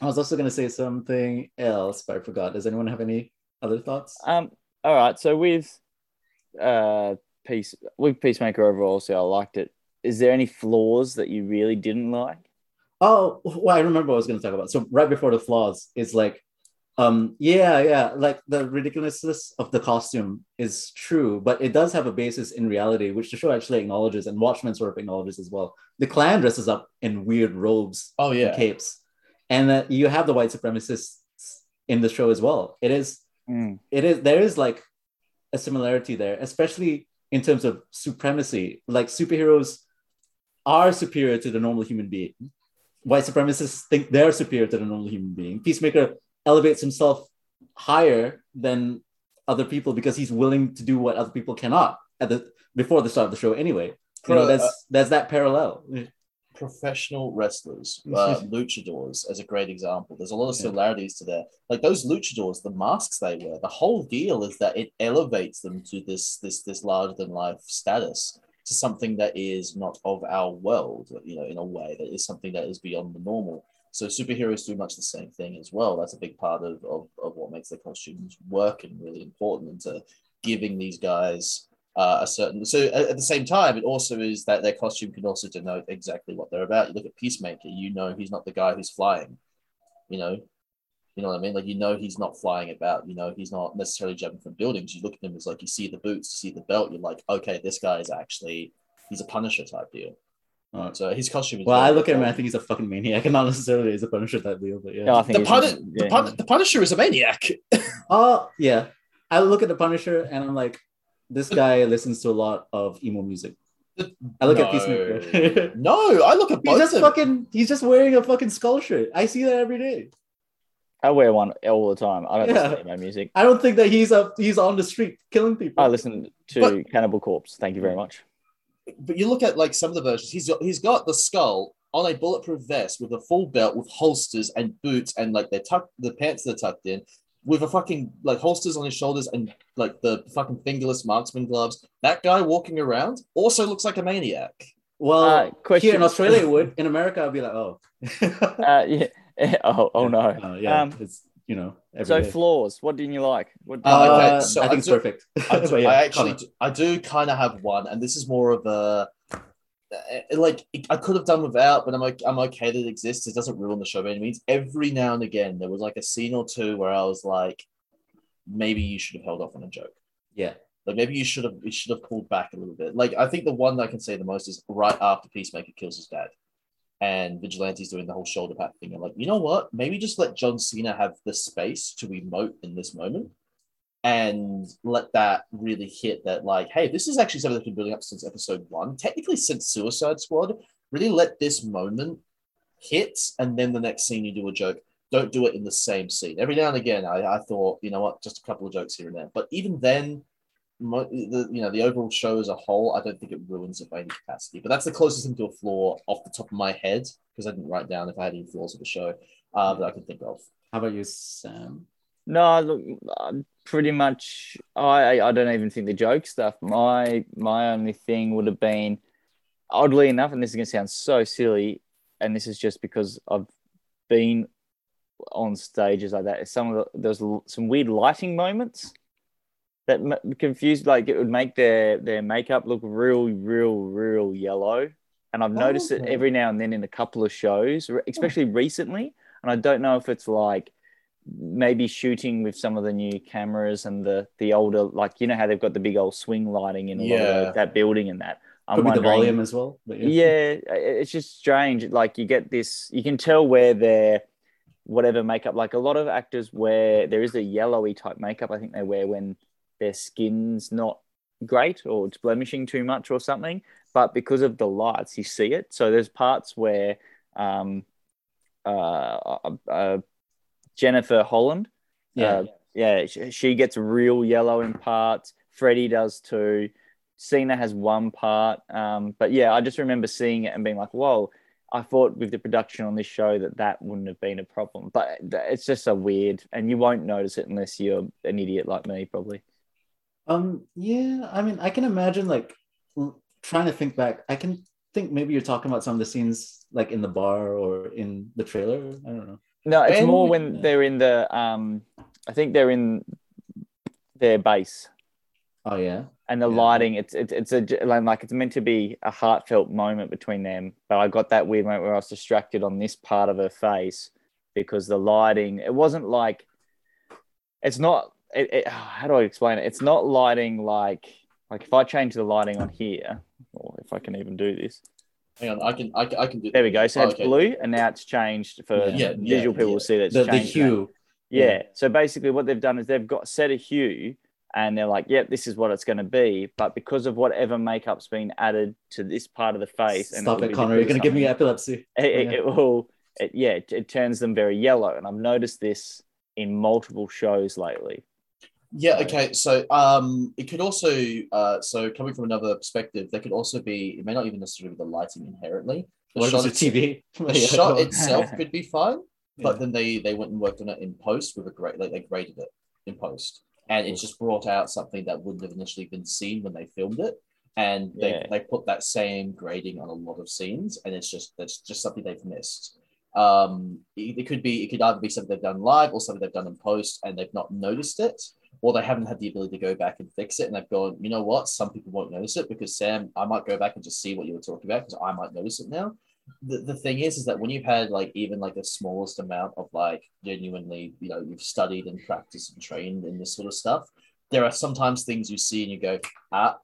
I was also going to say something else, but I forgot. Does anyone have any other thoughts? Um, all right. So with uh Peace with Peacemaker overall, so I liked it. Is there any flaws that you really didn't like? Oh, well, I remember what I was going to talk about. So right before the flaws is like, um, yeah, yeah, like the ridiculousness of the costume is true, but it does have a basis in reality, which the show actually acknowledges, and Watchmen sort of acknowledges as well. The Klan dresses up in weird robes oh and yeah, capes, and uh, you have the white supremacists in the show as well. It is Mm. it is there is like a similarity there, especially in terms of supremacy. Like superheroes are superior to the normal human being. White supremacists think they're superior to the normal human being. Peacemaker elevates himself higher than other people because he's willing to do what other people cannot at the before the start of the show anyway. You know, there's there's that parallel. professional wrestlers, uh, luchadors, as a great example. There's a lot of Yeah. similarities to that. Like those luchadors, the masks they wear, the whole deal is that it elevates them to this this this larger than life status, to something that is not of our world. You know, in a way that is something that is beyond the normal. So superheroes do much the same thing as well. That's a big part of of, of what makes the costumes work and really important into giving these guys uh, a certain. So at, at the same time, it also is that their costume can also denote exactly what they're about. You look at Peacemaker, you know he's not the guy who's flying. You know, you know what I mean. Like you know he's not flying about. You know he's not necessarily jumping from buildings. You look at him as like you see the boots, you see the belt. You're like, okay, this guy is actually he's a Punisher type deal. Uh, So his costume. Is well, very I look at him and I think he's a fucking maniac, and not necessarily as a Punisher that deal, but yeah. No, I think the, it's- Pun- yeah. the, Pun- the Punisher is a maniac. Oh yeah, I look at the Punisher and I'm like, this guy listens to a lot of emo music. I look at Peacemaker. no, I look at he's just of fucking. He's just wearing a fucking skull shirt. I see that every day. I wear one all the time. I don't Yeah. listen to my music. I don't think that he's up. He's on the street killing people. I listen to But- Cannibal Corpse. Thank you very much. But you look at like some of the versions. He's got, he's got the skull on a bulletproof vest with a full belt with holsters and boots and like they're tucked the pants that are tucked in with a fucking like holsters on his shoulders and like the fucking fingerless marksman gloves. That guy walking around also looks like a maniac. Well, Uh, question- here in Australia, would. In America, I'd be like, oh, Uh, yeah. Oh, oh no. Uh, yeah, Um, it's you know. every So day. flaws. What didn't you like? What Uh, okay, Uh, so I I think it's do- perfect. I, do, But yeah, I actually do, I do kind of have one, and this is more of a uh, like I could have done without, but I'm okay, I'm okay that it exists. It doesn't ruin the show by any means. Every now and again, there was like a scene or two where I was like, maybe you should have held off on a joke. yeah, Like maybe you should have you should have pulled back a little bit. Like I think the one that I can say the most is right after Peacemaker kills his dad, and Vigilante's doing the whole shoulder pat thing. I'm like, you know what? Maybe just let John Cena have the space to emote in this moment, and let that really hit that. Like, hey, this is actually something that's been building up since episode one, technically since Suicide Squad. Really let this moment hit, and then the next scene you do a joke. Don't do it in the same scene. Every now and again, I, I thought, you know what, just a couple of jokes here and there. But even then, the you know the overall show as a whole, I don't think it ruins it by any capacity. But that's the closest thing to a flaw off the top of my head because I didn't write down if I had any flaws of the show uh, that I can think of. How about you, Sam? No, look, I'm pretty much. I I don't even think the joke stuff. My my only thing would have been, oddly enough, and this is gonna sound so silly, and this is just because I've been on stages like that. Some of the, there's l- some weird lighting moments that m- confused. Like it would make their their makeup look real, real, real yellow. And I've Oh, noticed it oh, every now and then in a couple of shows, re- hmm. especially recently. And I don't know if it's like maybe shooting with some of the new cameras and the the older like you know how they've got the big old swing lighting in a lot of Yeah. that building and that i'm Could be the volume as well. Yeah. yeah it's just strange like you get this you can tell where their whatever makeup like a lot of actors wear there is a yellowy type makeup i think they wear when their skin's not great or it's blemishing too much or something but because of the lights you see it so there's parts where um uh, uh, uh jennifer holland yeah. uh, yeah, she, she gets real yellow in parts. Freddie does too. Cena has one part. Um, but yeah, I just remember seeing it and being like, whoa, I thought with the production on this show that that wouldn't have been a problem. But it's just a weird, and you won't notice it unless you're an idiot like me, probably. Um, yeah, I mean, I can imagine like trying to think back. I can think maybe you're talking about some of the scenes like in the bar or in the trailer. I don't know. No, it's When- more when they're in the, um, I think they're in their base. Oh yeah. and the Yeah. lighting it's it's it's a like it's meant to be a heartfelt moment between them but i got that weird moment where i was distracted on this part of her face because the lighting it wasn't like it's not it, it, ah, how do i explain it it's not lighting like like if i change the lighting on here or if i can even do this Hang on, I can I can, I can do. there we go so Oh, it's okay. blue and now it's changed for Yeah. Visual yeah, people yeah. will see that it's The the hue. Yeah. Yeah. So basically, what they've done is they've got set a hue, and they're like, "Yep, this is what it's going to be." But because of whatever makeup's been added to this part of the face, Stop it, Connor. You're gonna give me epilepsy. It, it, will. It, yeah, it turns them very yellow, and I've noticed this in multiple shows lately. Yeah. Okay. So um, it could also uh, so coming from another perspective, there could also be it may not even necessarily be the lighting inherently. The What shot is TV? The shot itself could be fine, but Yeah. then they they went and worked on it in post with a great like they graded it in post, and it just brought out something that wouldn't have initially been seen when they filmed it. And they, Yeah. they put that same grading on a lot of scenes, and it's just that's just something they've missed. Um, it, it could be it could either be something they've done live or something they've done in post, and they've not noticed it, or they haven't had the ability to go back and fix it, and they've gone, you know what, some people won't notice it because Sam, I might go back and just see what you were talking about because I might notice it now. The, the thing is is that when you've had like even like the smallest amount of like genuinely you know you've studied and practiced and trained in this sort of stuff there are sometimes things you see and you go ah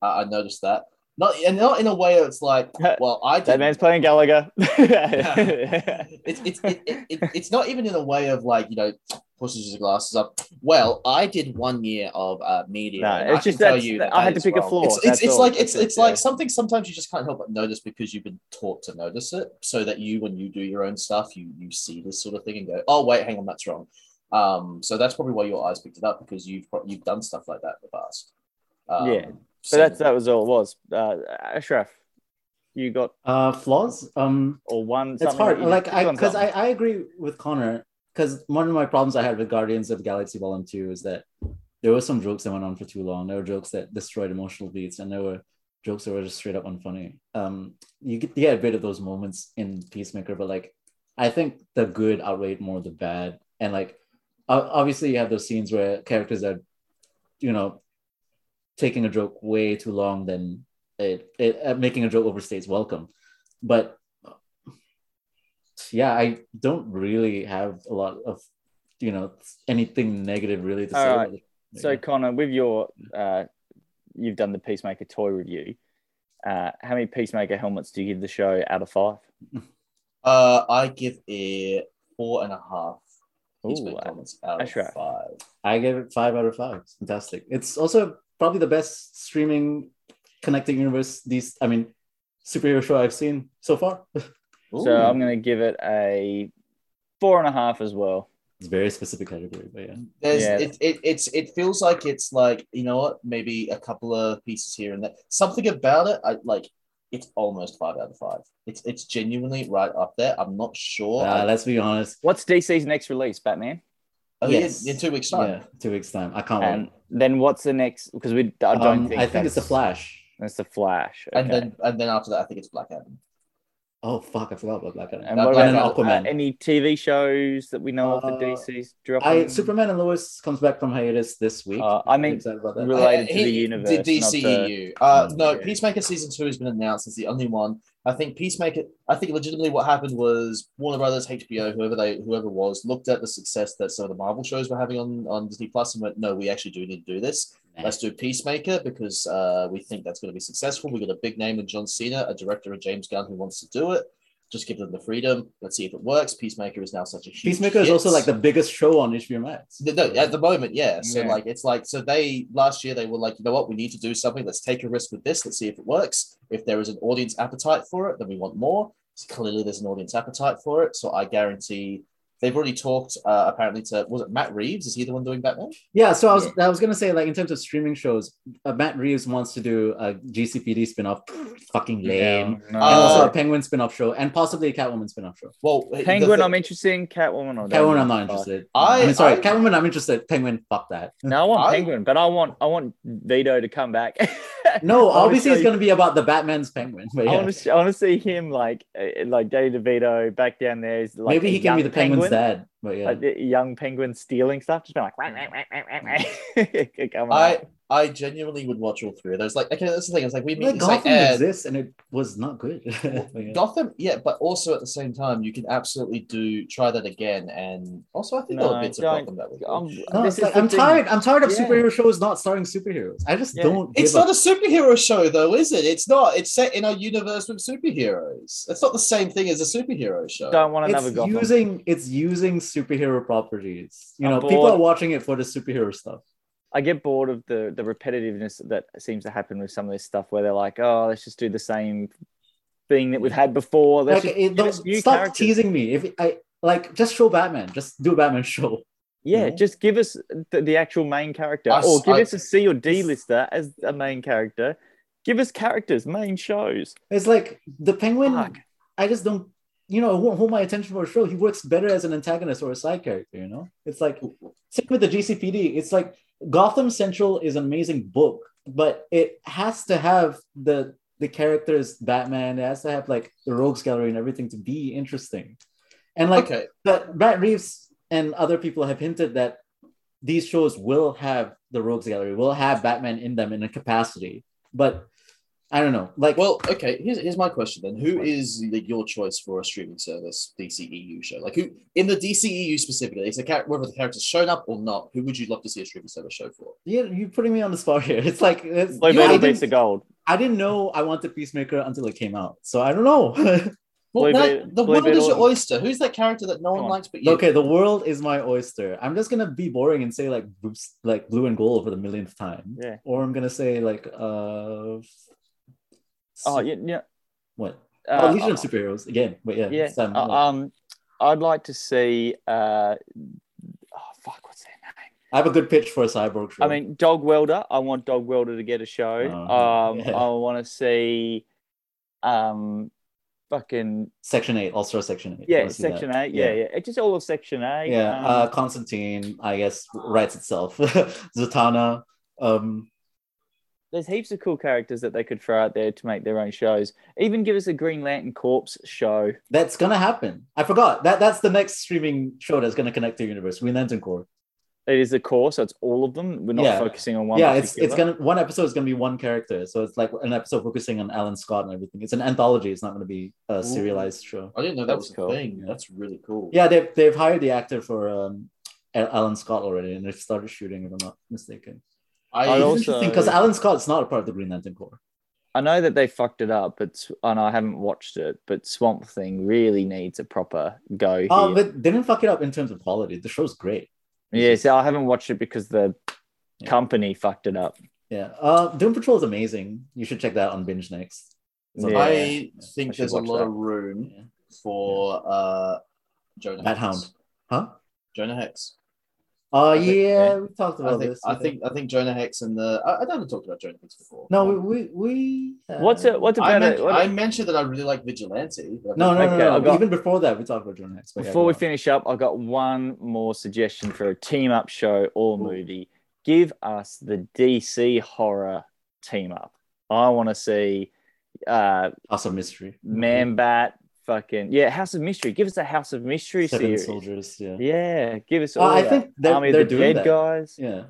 i, I noticed that not and not in a way that's like, well, I did That man's playing Gallagher. it's it's it, it, it, it's not even in a way of like you know pushes his glasses up. Well, I did one year of uh, media. No, it's I just tell you that I had to pick a wrong. flaw, It's it's, it's like it's it, it's like yeah. something sometimes you just can't help but notice because you've been taught to notice it, so that you when you do your own stuff, you you see this sort of thing and go, oh wait, hang on, that's wrong. Um, so that's probably why your eyes picked it up because you've you've done stuff like that in the past. Um, Yeah. So So that's that was all it was. Uh, Ashraf, you got Uh, flaws. Um, or one. it's hard. Like I, because I. I agree with Connor. Because one of my problems I had with Guardians of the Galaxy Volume Two is that there were some jokes that went on for too long. There were jokes that destroyed emotional beats, and there were jokes that were just straight up unfunny. Um, you get you get a bit of those moments in Peacemaker, but like, I think the good outweighed more the bad, and like, obviously you have those scenes where characters are, you know, taking a joke way too long than it, it uh, making a joke overstays welcome, but yeah, I don't really have a lot of, you know, anything negative really to say. All about it. So Connor, with your uh, you've done the Peacemaker toy review. Uh, how many Peacemaker helmets do you give the show out of five? Uh, I give it four and a half. Ooh, Peacemaker helmets out of right. five. I gave it five out of five. It's fantastic. It's also probably the best streaming connecting universe. These, I mean, superhero show I've seen so far. So I'm going to give it a four and a half as well. It's a very specific category, but yeah. There's Yeah. it, it it's it feels like it's like you know what maybe a couple of pieces here and there something about it I like it's almost five out of five it's it's genuinely right up there I'm not sure Uh, I, let's be honest. What's DC's next release, Batman? I think yes. in, in two weeks time Yeah, two weeks time. I can't And wait. then what's the next? Because we I don't Um, think I think it's the Flash. It's the Flash. and then and then after that I think it's Black Adam Oh fuck! I forgot about Black Adam. And Uh, what about uh, Aquaman. any TV shows that we know of that Uh, DC's dropping? I Superman and Lois comes back from hiatus this week. Uh, I mean, excited about that. really- Related to He- the universe, the DCEU uh Mm, no okay. Peacemaker season two has been announced as the only one I think Peacemaker I think legitimately what happened was Warner Brothers HBO whoever they whoever was looked at the success that some of the Marvel shows were having on on Disney Plus and went no we actually do need to do this Let's do Peacemaker because uh, we think that's going to be successful. We got a big name in John Cena, a director of James Gunn who wants to do it. Just give them the freedom. Let's see if it works. Peacemaker is now such a huge Peacemaker is also like the biggest show on HBO Max. No, no, at the moment, yeah. So Yeah. like it's like so they last year they were like, you know what, we need to do something. Let's take a risk with this. Let's see if it works. If there is an audience appetite for it, then we want more. So clearly, there's an audience appetite for it. So I guarantee they've already talked. Uh, apparently, to was it Matt Reeves? Is he the one doing Batman? Yeah, so I was I was gonna say like in terms of streaming shows, uh, Matt Reeves wants to do a GCPD spinoff. Fucking lame. No. And also Uh, a Penguin spinoff show, and possibly a Catwoman spinoff show. Well, Penguin, thi- I'm interested in. Catwoman, I don't Catwoman, know. I'm not interested. I- I, mean, sorry, I- Catwoman, I'm interested. Penguin, fuck that. No, I want I- Penguin, but I want I want Vito to come back. No, I obviously it's gonna be about the Batman's Penguin. But I yeah. want to I want to see him like uh, like Danny DeVito back down there. Is like maybe he can be the Penguin's penguin, dad. But yeah, like the young penguin stealing stuff, just being like. "Wah, wah, wah, wah, wah, wah." Come on. I I genuinely would watch all three of those. Like, okay, that's the thing. It's like we meet. like It's like, Gotham eh, exists, and it was not good. Yeah. Gotham, yeah, but also at the same time, you can absolutely do try that again. And also, I think there were bits of Gotham that were good. Um, No, this it's is like, I'm tired. I'm tired of Yeah. superhero shows not starring superheroes. I just Yeah. don't. It's give not a- a superhero show, though, is it? It's not. It's set in a universe with superheroes. It's not the same thing as a superhero show. Don't want another it's Gotham. using it's using superhero properties. You I'm know, people are watching it for the superhero stuff. I get bored of the the repetitiveness that seems to happen with some of this stuff, where they're like, "Oh, let's just do the same thing that we've had before." Let's Like, just it, give don't, stop characters." teasing me. If I like, just show Batman. Just do a Batman show. Yeah, Yeah. just give us the, the actual main character, I- or give I- us a C or D lister as a main character. Give us characters, main shows. It's like the Penguin. Fuck. I just don't. You know, won't hold my attention for a show. He works better as an antagonist or a side character. You know, it's like same with the GCPD. It's like Gotham Central is an amazing book, but it has to have the the characters Batman. It has to have like the Rogues Gallery and everything to be interesting. And like okay, but Matt Reeves and other people have hinted that these shows will have the Rogues Gallery, will have Batman in them in a capacity. But I don't know. Like, well, okay. Here's, here's my question then: Who is like, your choice for a streaming service DCEU show? Like, who in the DCEU specifically? It's a character, whether the character's shown up or not. Who would you love to see a streaming service show for? you, you're putting me on the spot here. It's like it's, Blue I, Beetle didn't, gold. I didn't know I wanted Peacemaker until it came out, so I don't know. Well, Believe that- it- the believe world is your oyster. Who's that character that no one on. likes but you? okay, the world is my oyster. I'm just gonna be boring and say like like blue and gold for the millionth time. Yeah. Or I'm gonna say like uh. Oh, yeah, yeah. What? Uh, oh, Legion uh, of Superheroes again. But yeah, yeah. Sam, uh, um, I'd like to see. Uh, oh fuck, what's their name? I have a good pitch for a cyborg show. I mean, Dog Welder. I want Dog Welder to get a show. Oh, um, yeah. I want to see, um, fucking Section Eight, All Star Section Eight. Yeah, wanna that. Section Eight. Yeah, yeah. It's just all of Section Eight. Yeah, um, uh, Constantine, I guess, writes itself. Zatanna, um, there's heaps of cool characters that they could throw out there to make their own shows. Even give us a Green Lantern Corps show. that's gonna happen. I forgot that that's the next streaming show that's gonna connect to the universe. Green Lantern Corps. It is the core, so it's all of them. We're not Yeah. focusing on one. yeah, it's it's gonna one episode is gonna be one character, so it's like an episode focusing on Alan Scott and everything. It's an anthology. It's not gonna be a serialized show. I didn't know that That's was a cool. thing. Yeah. That's really cool. Yeah, they've they've hired the actor for um, Alan Scott already, and they've started shooting. If I'm not mistaken. I, I'd also- interesting because Alan Scott's not a part of the Green Lantern Corps. I know that they fucked it up, but and I haven't watched it. But Swamp Thing really needs a proper go. Oh, here. but they didn't fuck it up in terms of quality. The show's great. yeah, so I haven't watched it because the Yeah. company fucked it up. Yeah. Uh, Doom Patrol is amazing. You should check that out on Binge next. It's Yeah. I I think should there's a lot that. of room Yeah. for uh, Jonah Bat Hound. Huh? Jonah Hex. Oh I think- yeah, we talked I about think, this. I think I think Jonah Hex and the I, I don't talked about Jonah Hex before. no, we we, we uh, What's it? What's I, about men- it? What- I mentioned that I really like Vigilante. No, no, Okay, no, no. Got- Even before that, we talked about Jonah Hex. but yeah, Before we on. finish up, I've got one more suggestion for a team up show or Ooh. movie. Give us the DC horror team up. I want to see uh, House of Mystery, Man Bat, fucking yeah, House of Mystery. Give us a House of Mystery Seven series. Soldiers. Yeah, Yeah, give us Uh, all I that. think they're- Army of they're the doing Dead that. guys. yeah.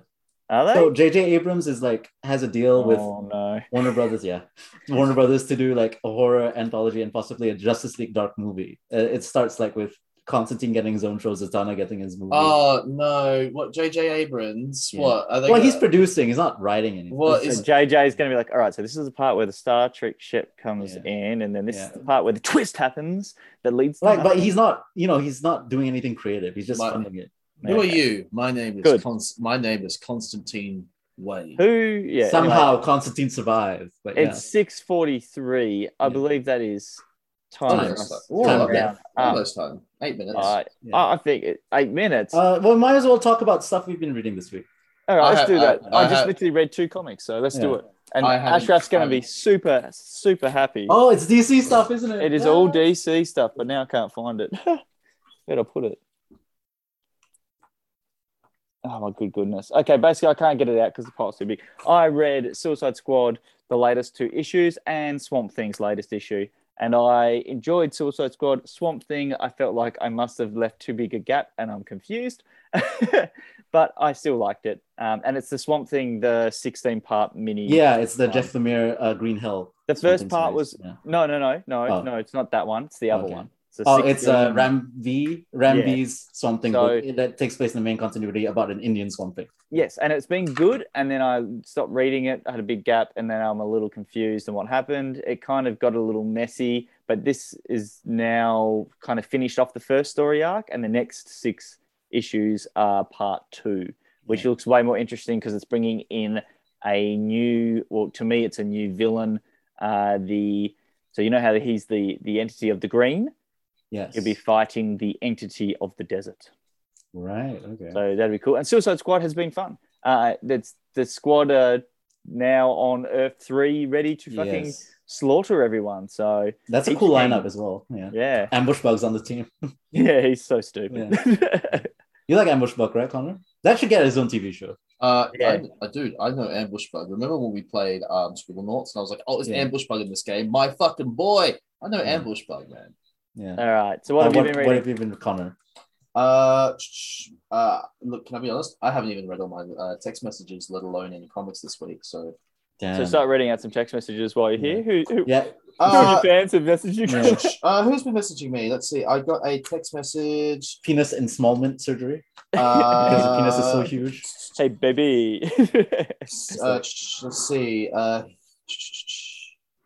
Are they? So J.J. Abrams is like has a deal with oh no. Warner Brothers, yeah, Warner Brothers to do like a horror anthology and possibly a Justice League dark movie. Uh, it starts like with Constantine getting his own show, Zatanna getting his movie. Oh no! What J.J. Abrams? Yeah. What are they? well, he's gonna- producing. He's not writing anything. What So is- JJ is going to be like, all right, so this is the part where the Star Trek ship comes Yeah. in, and then this Yeah. is the part where the twist happens that leads to like, but he's not. You know, he's not doing anything creative. He's just My- funding it. Who are you? My name is Good. Const- my name is Constantine Wade. Who? Yeah. Somehow anyway, Constantine survived. But yeah. it's six forty-three. I Yeah. believe that is time. Time. for Almost, us to Whoa, turn okay. around. Um, Almost time. Eight minutes. all right. Yeah. I I think it, eight minutes. Uh, well, might as well talk about stuff we've been reading this week. all right, I let's ha- do that. I- I, I just ha- literally read two comics, so let's do it. And Ashraf's going to be super, super happy. Oh, it's DC stuff, isn't it? It is all Ah. DC stuff, but now I can't find it. Where'd I put it? Oh my good goodness. Okay, basically I can't get it out because the pile's too big. I read Suicide Squad, the latest two issues, and Swamp Thing's latest issue. And I enjoyed Suicide Squad. Swamp Thing, I felt like I must have left too big a gap and I'm confused. but I still liked it. Um, and it's the Swamp Thing, the 16 part mini. Yeah, it's the Um, Jeff Lemire uh, Green Hell. The first part series. was Yeah. no, no, no, no, Oh. no. It's not that one. It's the other Okay. one. It's Oh, it's uh, Ram V. Ram Yeah. V's something So- book that takes place in the main continuity about an Indian Swamp Thing. Yes, and it's been good. And then I stopped reading it. I had a big gap, and then I'm a little confused on what happened. It kind of got a little messy, but this is now kind of finished off the first story arc, and the next six issues are part two, which Yeah. looks way more interesting because it's bringing in a new. Well, to me, it's a new villain. Uh, the so you know how he's the the entity of the green. Yes. He'll be fighting the entity of the desert. Right. Okay. So that'd be cool. And Suicide Squad has been fun. Uh, that's the squad are now on Earth three, ready to fucking Yes. slaughter everyone. So That's a cool gang- lineup as well. Yeah. yeah, Ambush Bug's on the team. yeah, he's so stupid. You like Ambush Bug, right, Connor? That should get his own TV show. Uh, Yeah. I, I dude, I know Ambush Bug. Remember when we played um Scribblenauts and I was like, oh, there's Yeah. Ambush Bug in this game. My fucking boy. I know Yeah. Ambush Bug, man. Yeah. All right. So what Uh, have you what, been what have you been, Connor? Uh, uh, look, can I be honest? I haven't even read all my uh, text messages, let alone any comics this week. So, Damn. So start reading out some text messages while you're here. Who, who, yeah. who are uh, your fans have messaged you? Yeah. uh, who's been messaging me? Let's see. I got a text message. Penis ensmallment surgery Uh, because the penis is so huge. hey, baby. Uh, let's see. Uh,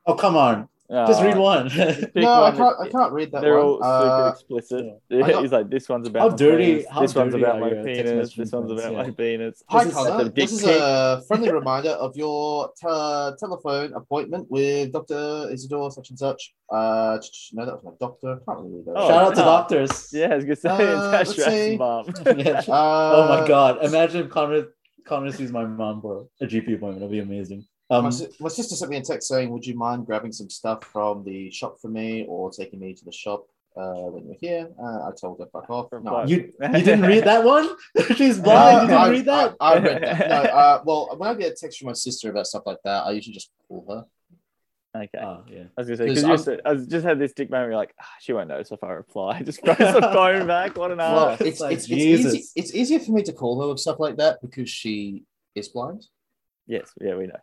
Oh come on, just read Uh, one. pick no, I can't. I can't read that They're one. all super Uh, explicit. I got- He's like, this one's about How dirty- penis, how This one's about my penis. This one's about Yeah. my penis. Hi, This is Connor. This is pic. a friendly reminder of your te- telephone appointment with Dr. Isidore such and such. Uh, no, that was my doctor. Can't really read that. Oh, Shout out to doctors. Yeah, I was gonna say Uh, let's it's see. Ashraf's. Yeah. Uh, oh my god! Imagine if Connor Connor sees my mom for a GP appointment. That'd be amazing. My, Um, si- my sister sent me a text saying, "Would you mind grabbing some stuff from the shop for me, or taking me to the shop uh, when you're here?" Uh, I told her, "Fuck off." No, you you didn't read that one? She's No, blind. you didn't I, read that? I, I read that. No, uh, well, when I get a text from my sister about stuff like that, I usually just call her. Okay. Oh yeah. I was gonna say Because because I just had this dick moment. Like, ah, she won't notice if I reply. Just throws the phone back. What an Well, ass. it's it's, like, it's, it's, easy, it's easier for me to call her with stuff like that because she is blind. yes, yeah, we know.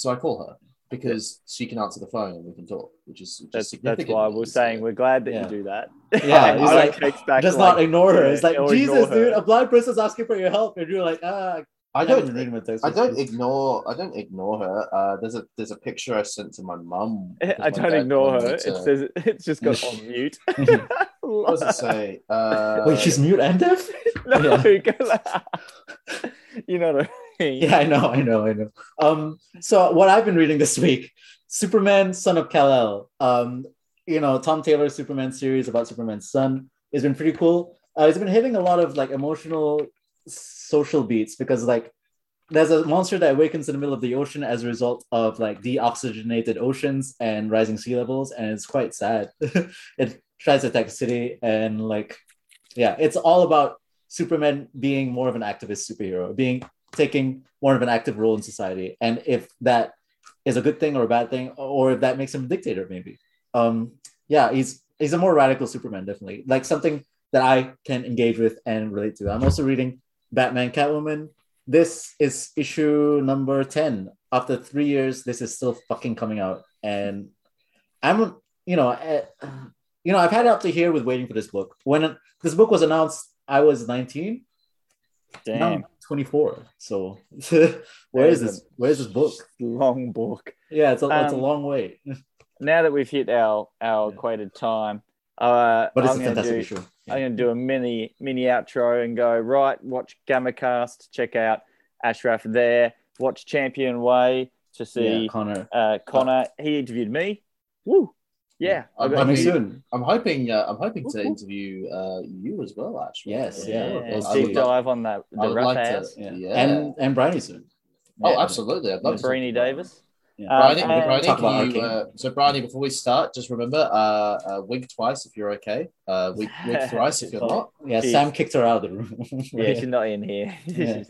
So I call her because she can answer the phone and we can talk, which is which is That's that's significant why we're this saying we're glad that Yeah. you do that. Yeah, I he's like, text back Just like, not ignore her. It's like Jesus, ignore her. dude. A blind person's asking for your help, and you're like, ah. I haven't don't. read I don't ignore. I don't ignore her. Uh, there's a there's a picture I sent to my mum. I my don't ignore her. to- It says it's just got on mute. what does it say? Uh, Wait, she's mute and deaf? no, Yeah. you know what I mean? Yeah, I know, I know, I know. Um, so what I've been reading this week, Superman, Son of Kal-El. Um, you know, Tom Taylor's Superman series about Superman's son has been pretty cool. Uh, it's been hitting a lot of like emotional social beats because like there's a monster that awakens in the middle of the ocean as a result of like deoxygenated oceans and rising sea levels, and it's quite sad. it tries to attack the city, and like, yeah, it's all about Superman being more of an activist superhero, being taking more of an active role in society, and if that is a good thing or a bad thing, or if that makes him a dictator, maybe. Um, yeah, he's he's a more radical Superman, definitely. Like something that I can engage with and relate to. I'm also reading Batman Catwoman. This is issue number 10. After three years, this is still fucking coming out. And I'm, you know, uh, you know, I've had it up to here with waiting for this book. When this book was announced, I was 19. Damn. I'm 24. So where is this? Where is this book? Long book. Yeah, it's a, it's a Um, long wait. Now that we've hit our our Yeah. equated time, uh, But it's I'm a gonna fantastic do issue. Yeah. I'm going to do a mini mini outro and go right. Watch GammaCast. Check out Ashraf there. Watch Champion Way to Yeah, see Connor. uh, Connor. He interviewed me. Woo! Yeah, I I'm got Coming soon. I'm hoping. Uh, I'm hoping to Whoop, whoop. interview uh, you as well. Actually, Yes, Yeah, yeah. yeah. Let's I deep would love- dive on that I the would rough like ass. to. Yeah. Yeah. And and Bryony soon. oh, absolutely. I'd love to talk Bryony. Davis. Yeah. Um, Bryony, and- Bryony, Talk about can you, uh, so Bryony, before we start, just remember, uh, uh, wink twice if you're okay. Uh, wink, wink thrice if you're not. Yeah, Jeez. Sam kicked her out of the room. Yeah, she's not in here. Yeah.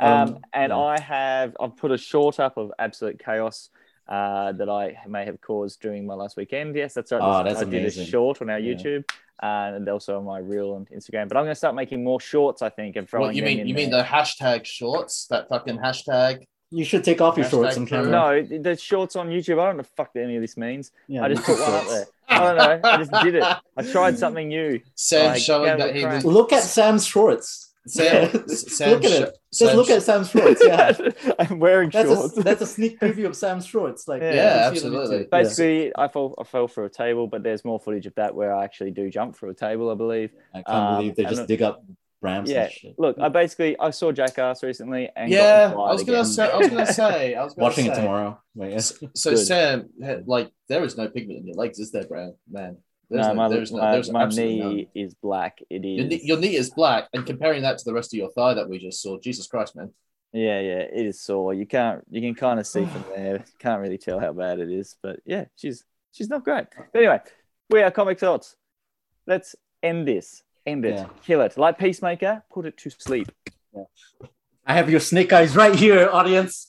um, Um, and yeah. I have I've put a short up of absolute chaos uh, that I may have caused during my last weekend. Yes, that's right. Oh, that's I did a short on our Yeah. YouTube uh, and also on my reel and Instagram. But I'm going to start making more shorts. I think and throwing What you mean? in You mean the hashtag shorts? That fucking hashtag? You should take off your Hashtag shorts on camera. No, the shorts on YouTube. I don't know the fuck any of this means. Yeah, I just put took one up there. I don't know. I just did it. I tried something new. Sam Like, showing yeah, that he was. Look at Sam's shorts. Sam, Sam look at sho- it. Just Sam look at Sam's shorts. Yeah, I'm wearing that's shorts. a, that's a sneak preview of Sam's shorts. Like, Yeah, Yeah, can see it on absolutely. YouTube. Basically, I fell I fell through a table, but there's more footage of that where I actually do jump for a table, I believe. I can't Um, believe they just look- dig up ramps Yeah, shit. Look, I basically I saw Jackass recently and got Yeah, I was gonna again. say. I was gonna say. I was gonna Watching say. it tomorrow. But yeah. So Good. Sam, like, there is no pigment in your legs, is there, Brad? Man, there's no, no, my, there's no, there's my absolutely none. knee is black. It is. Your knee, your knee is black, and comparing that to the rest of your thigh that we just saw, Jesus Christ, man. Yeah, yeah, it is sore. You can't, you can kind of see from there. Can't really tell how bad it is, but yeah, she's she's not great. But anyway, we are comic thoughts. Let's end this. End it. Yeah. Kill it. Like Peacemaker, put it to sleep. I have your snake eyes right here, audience.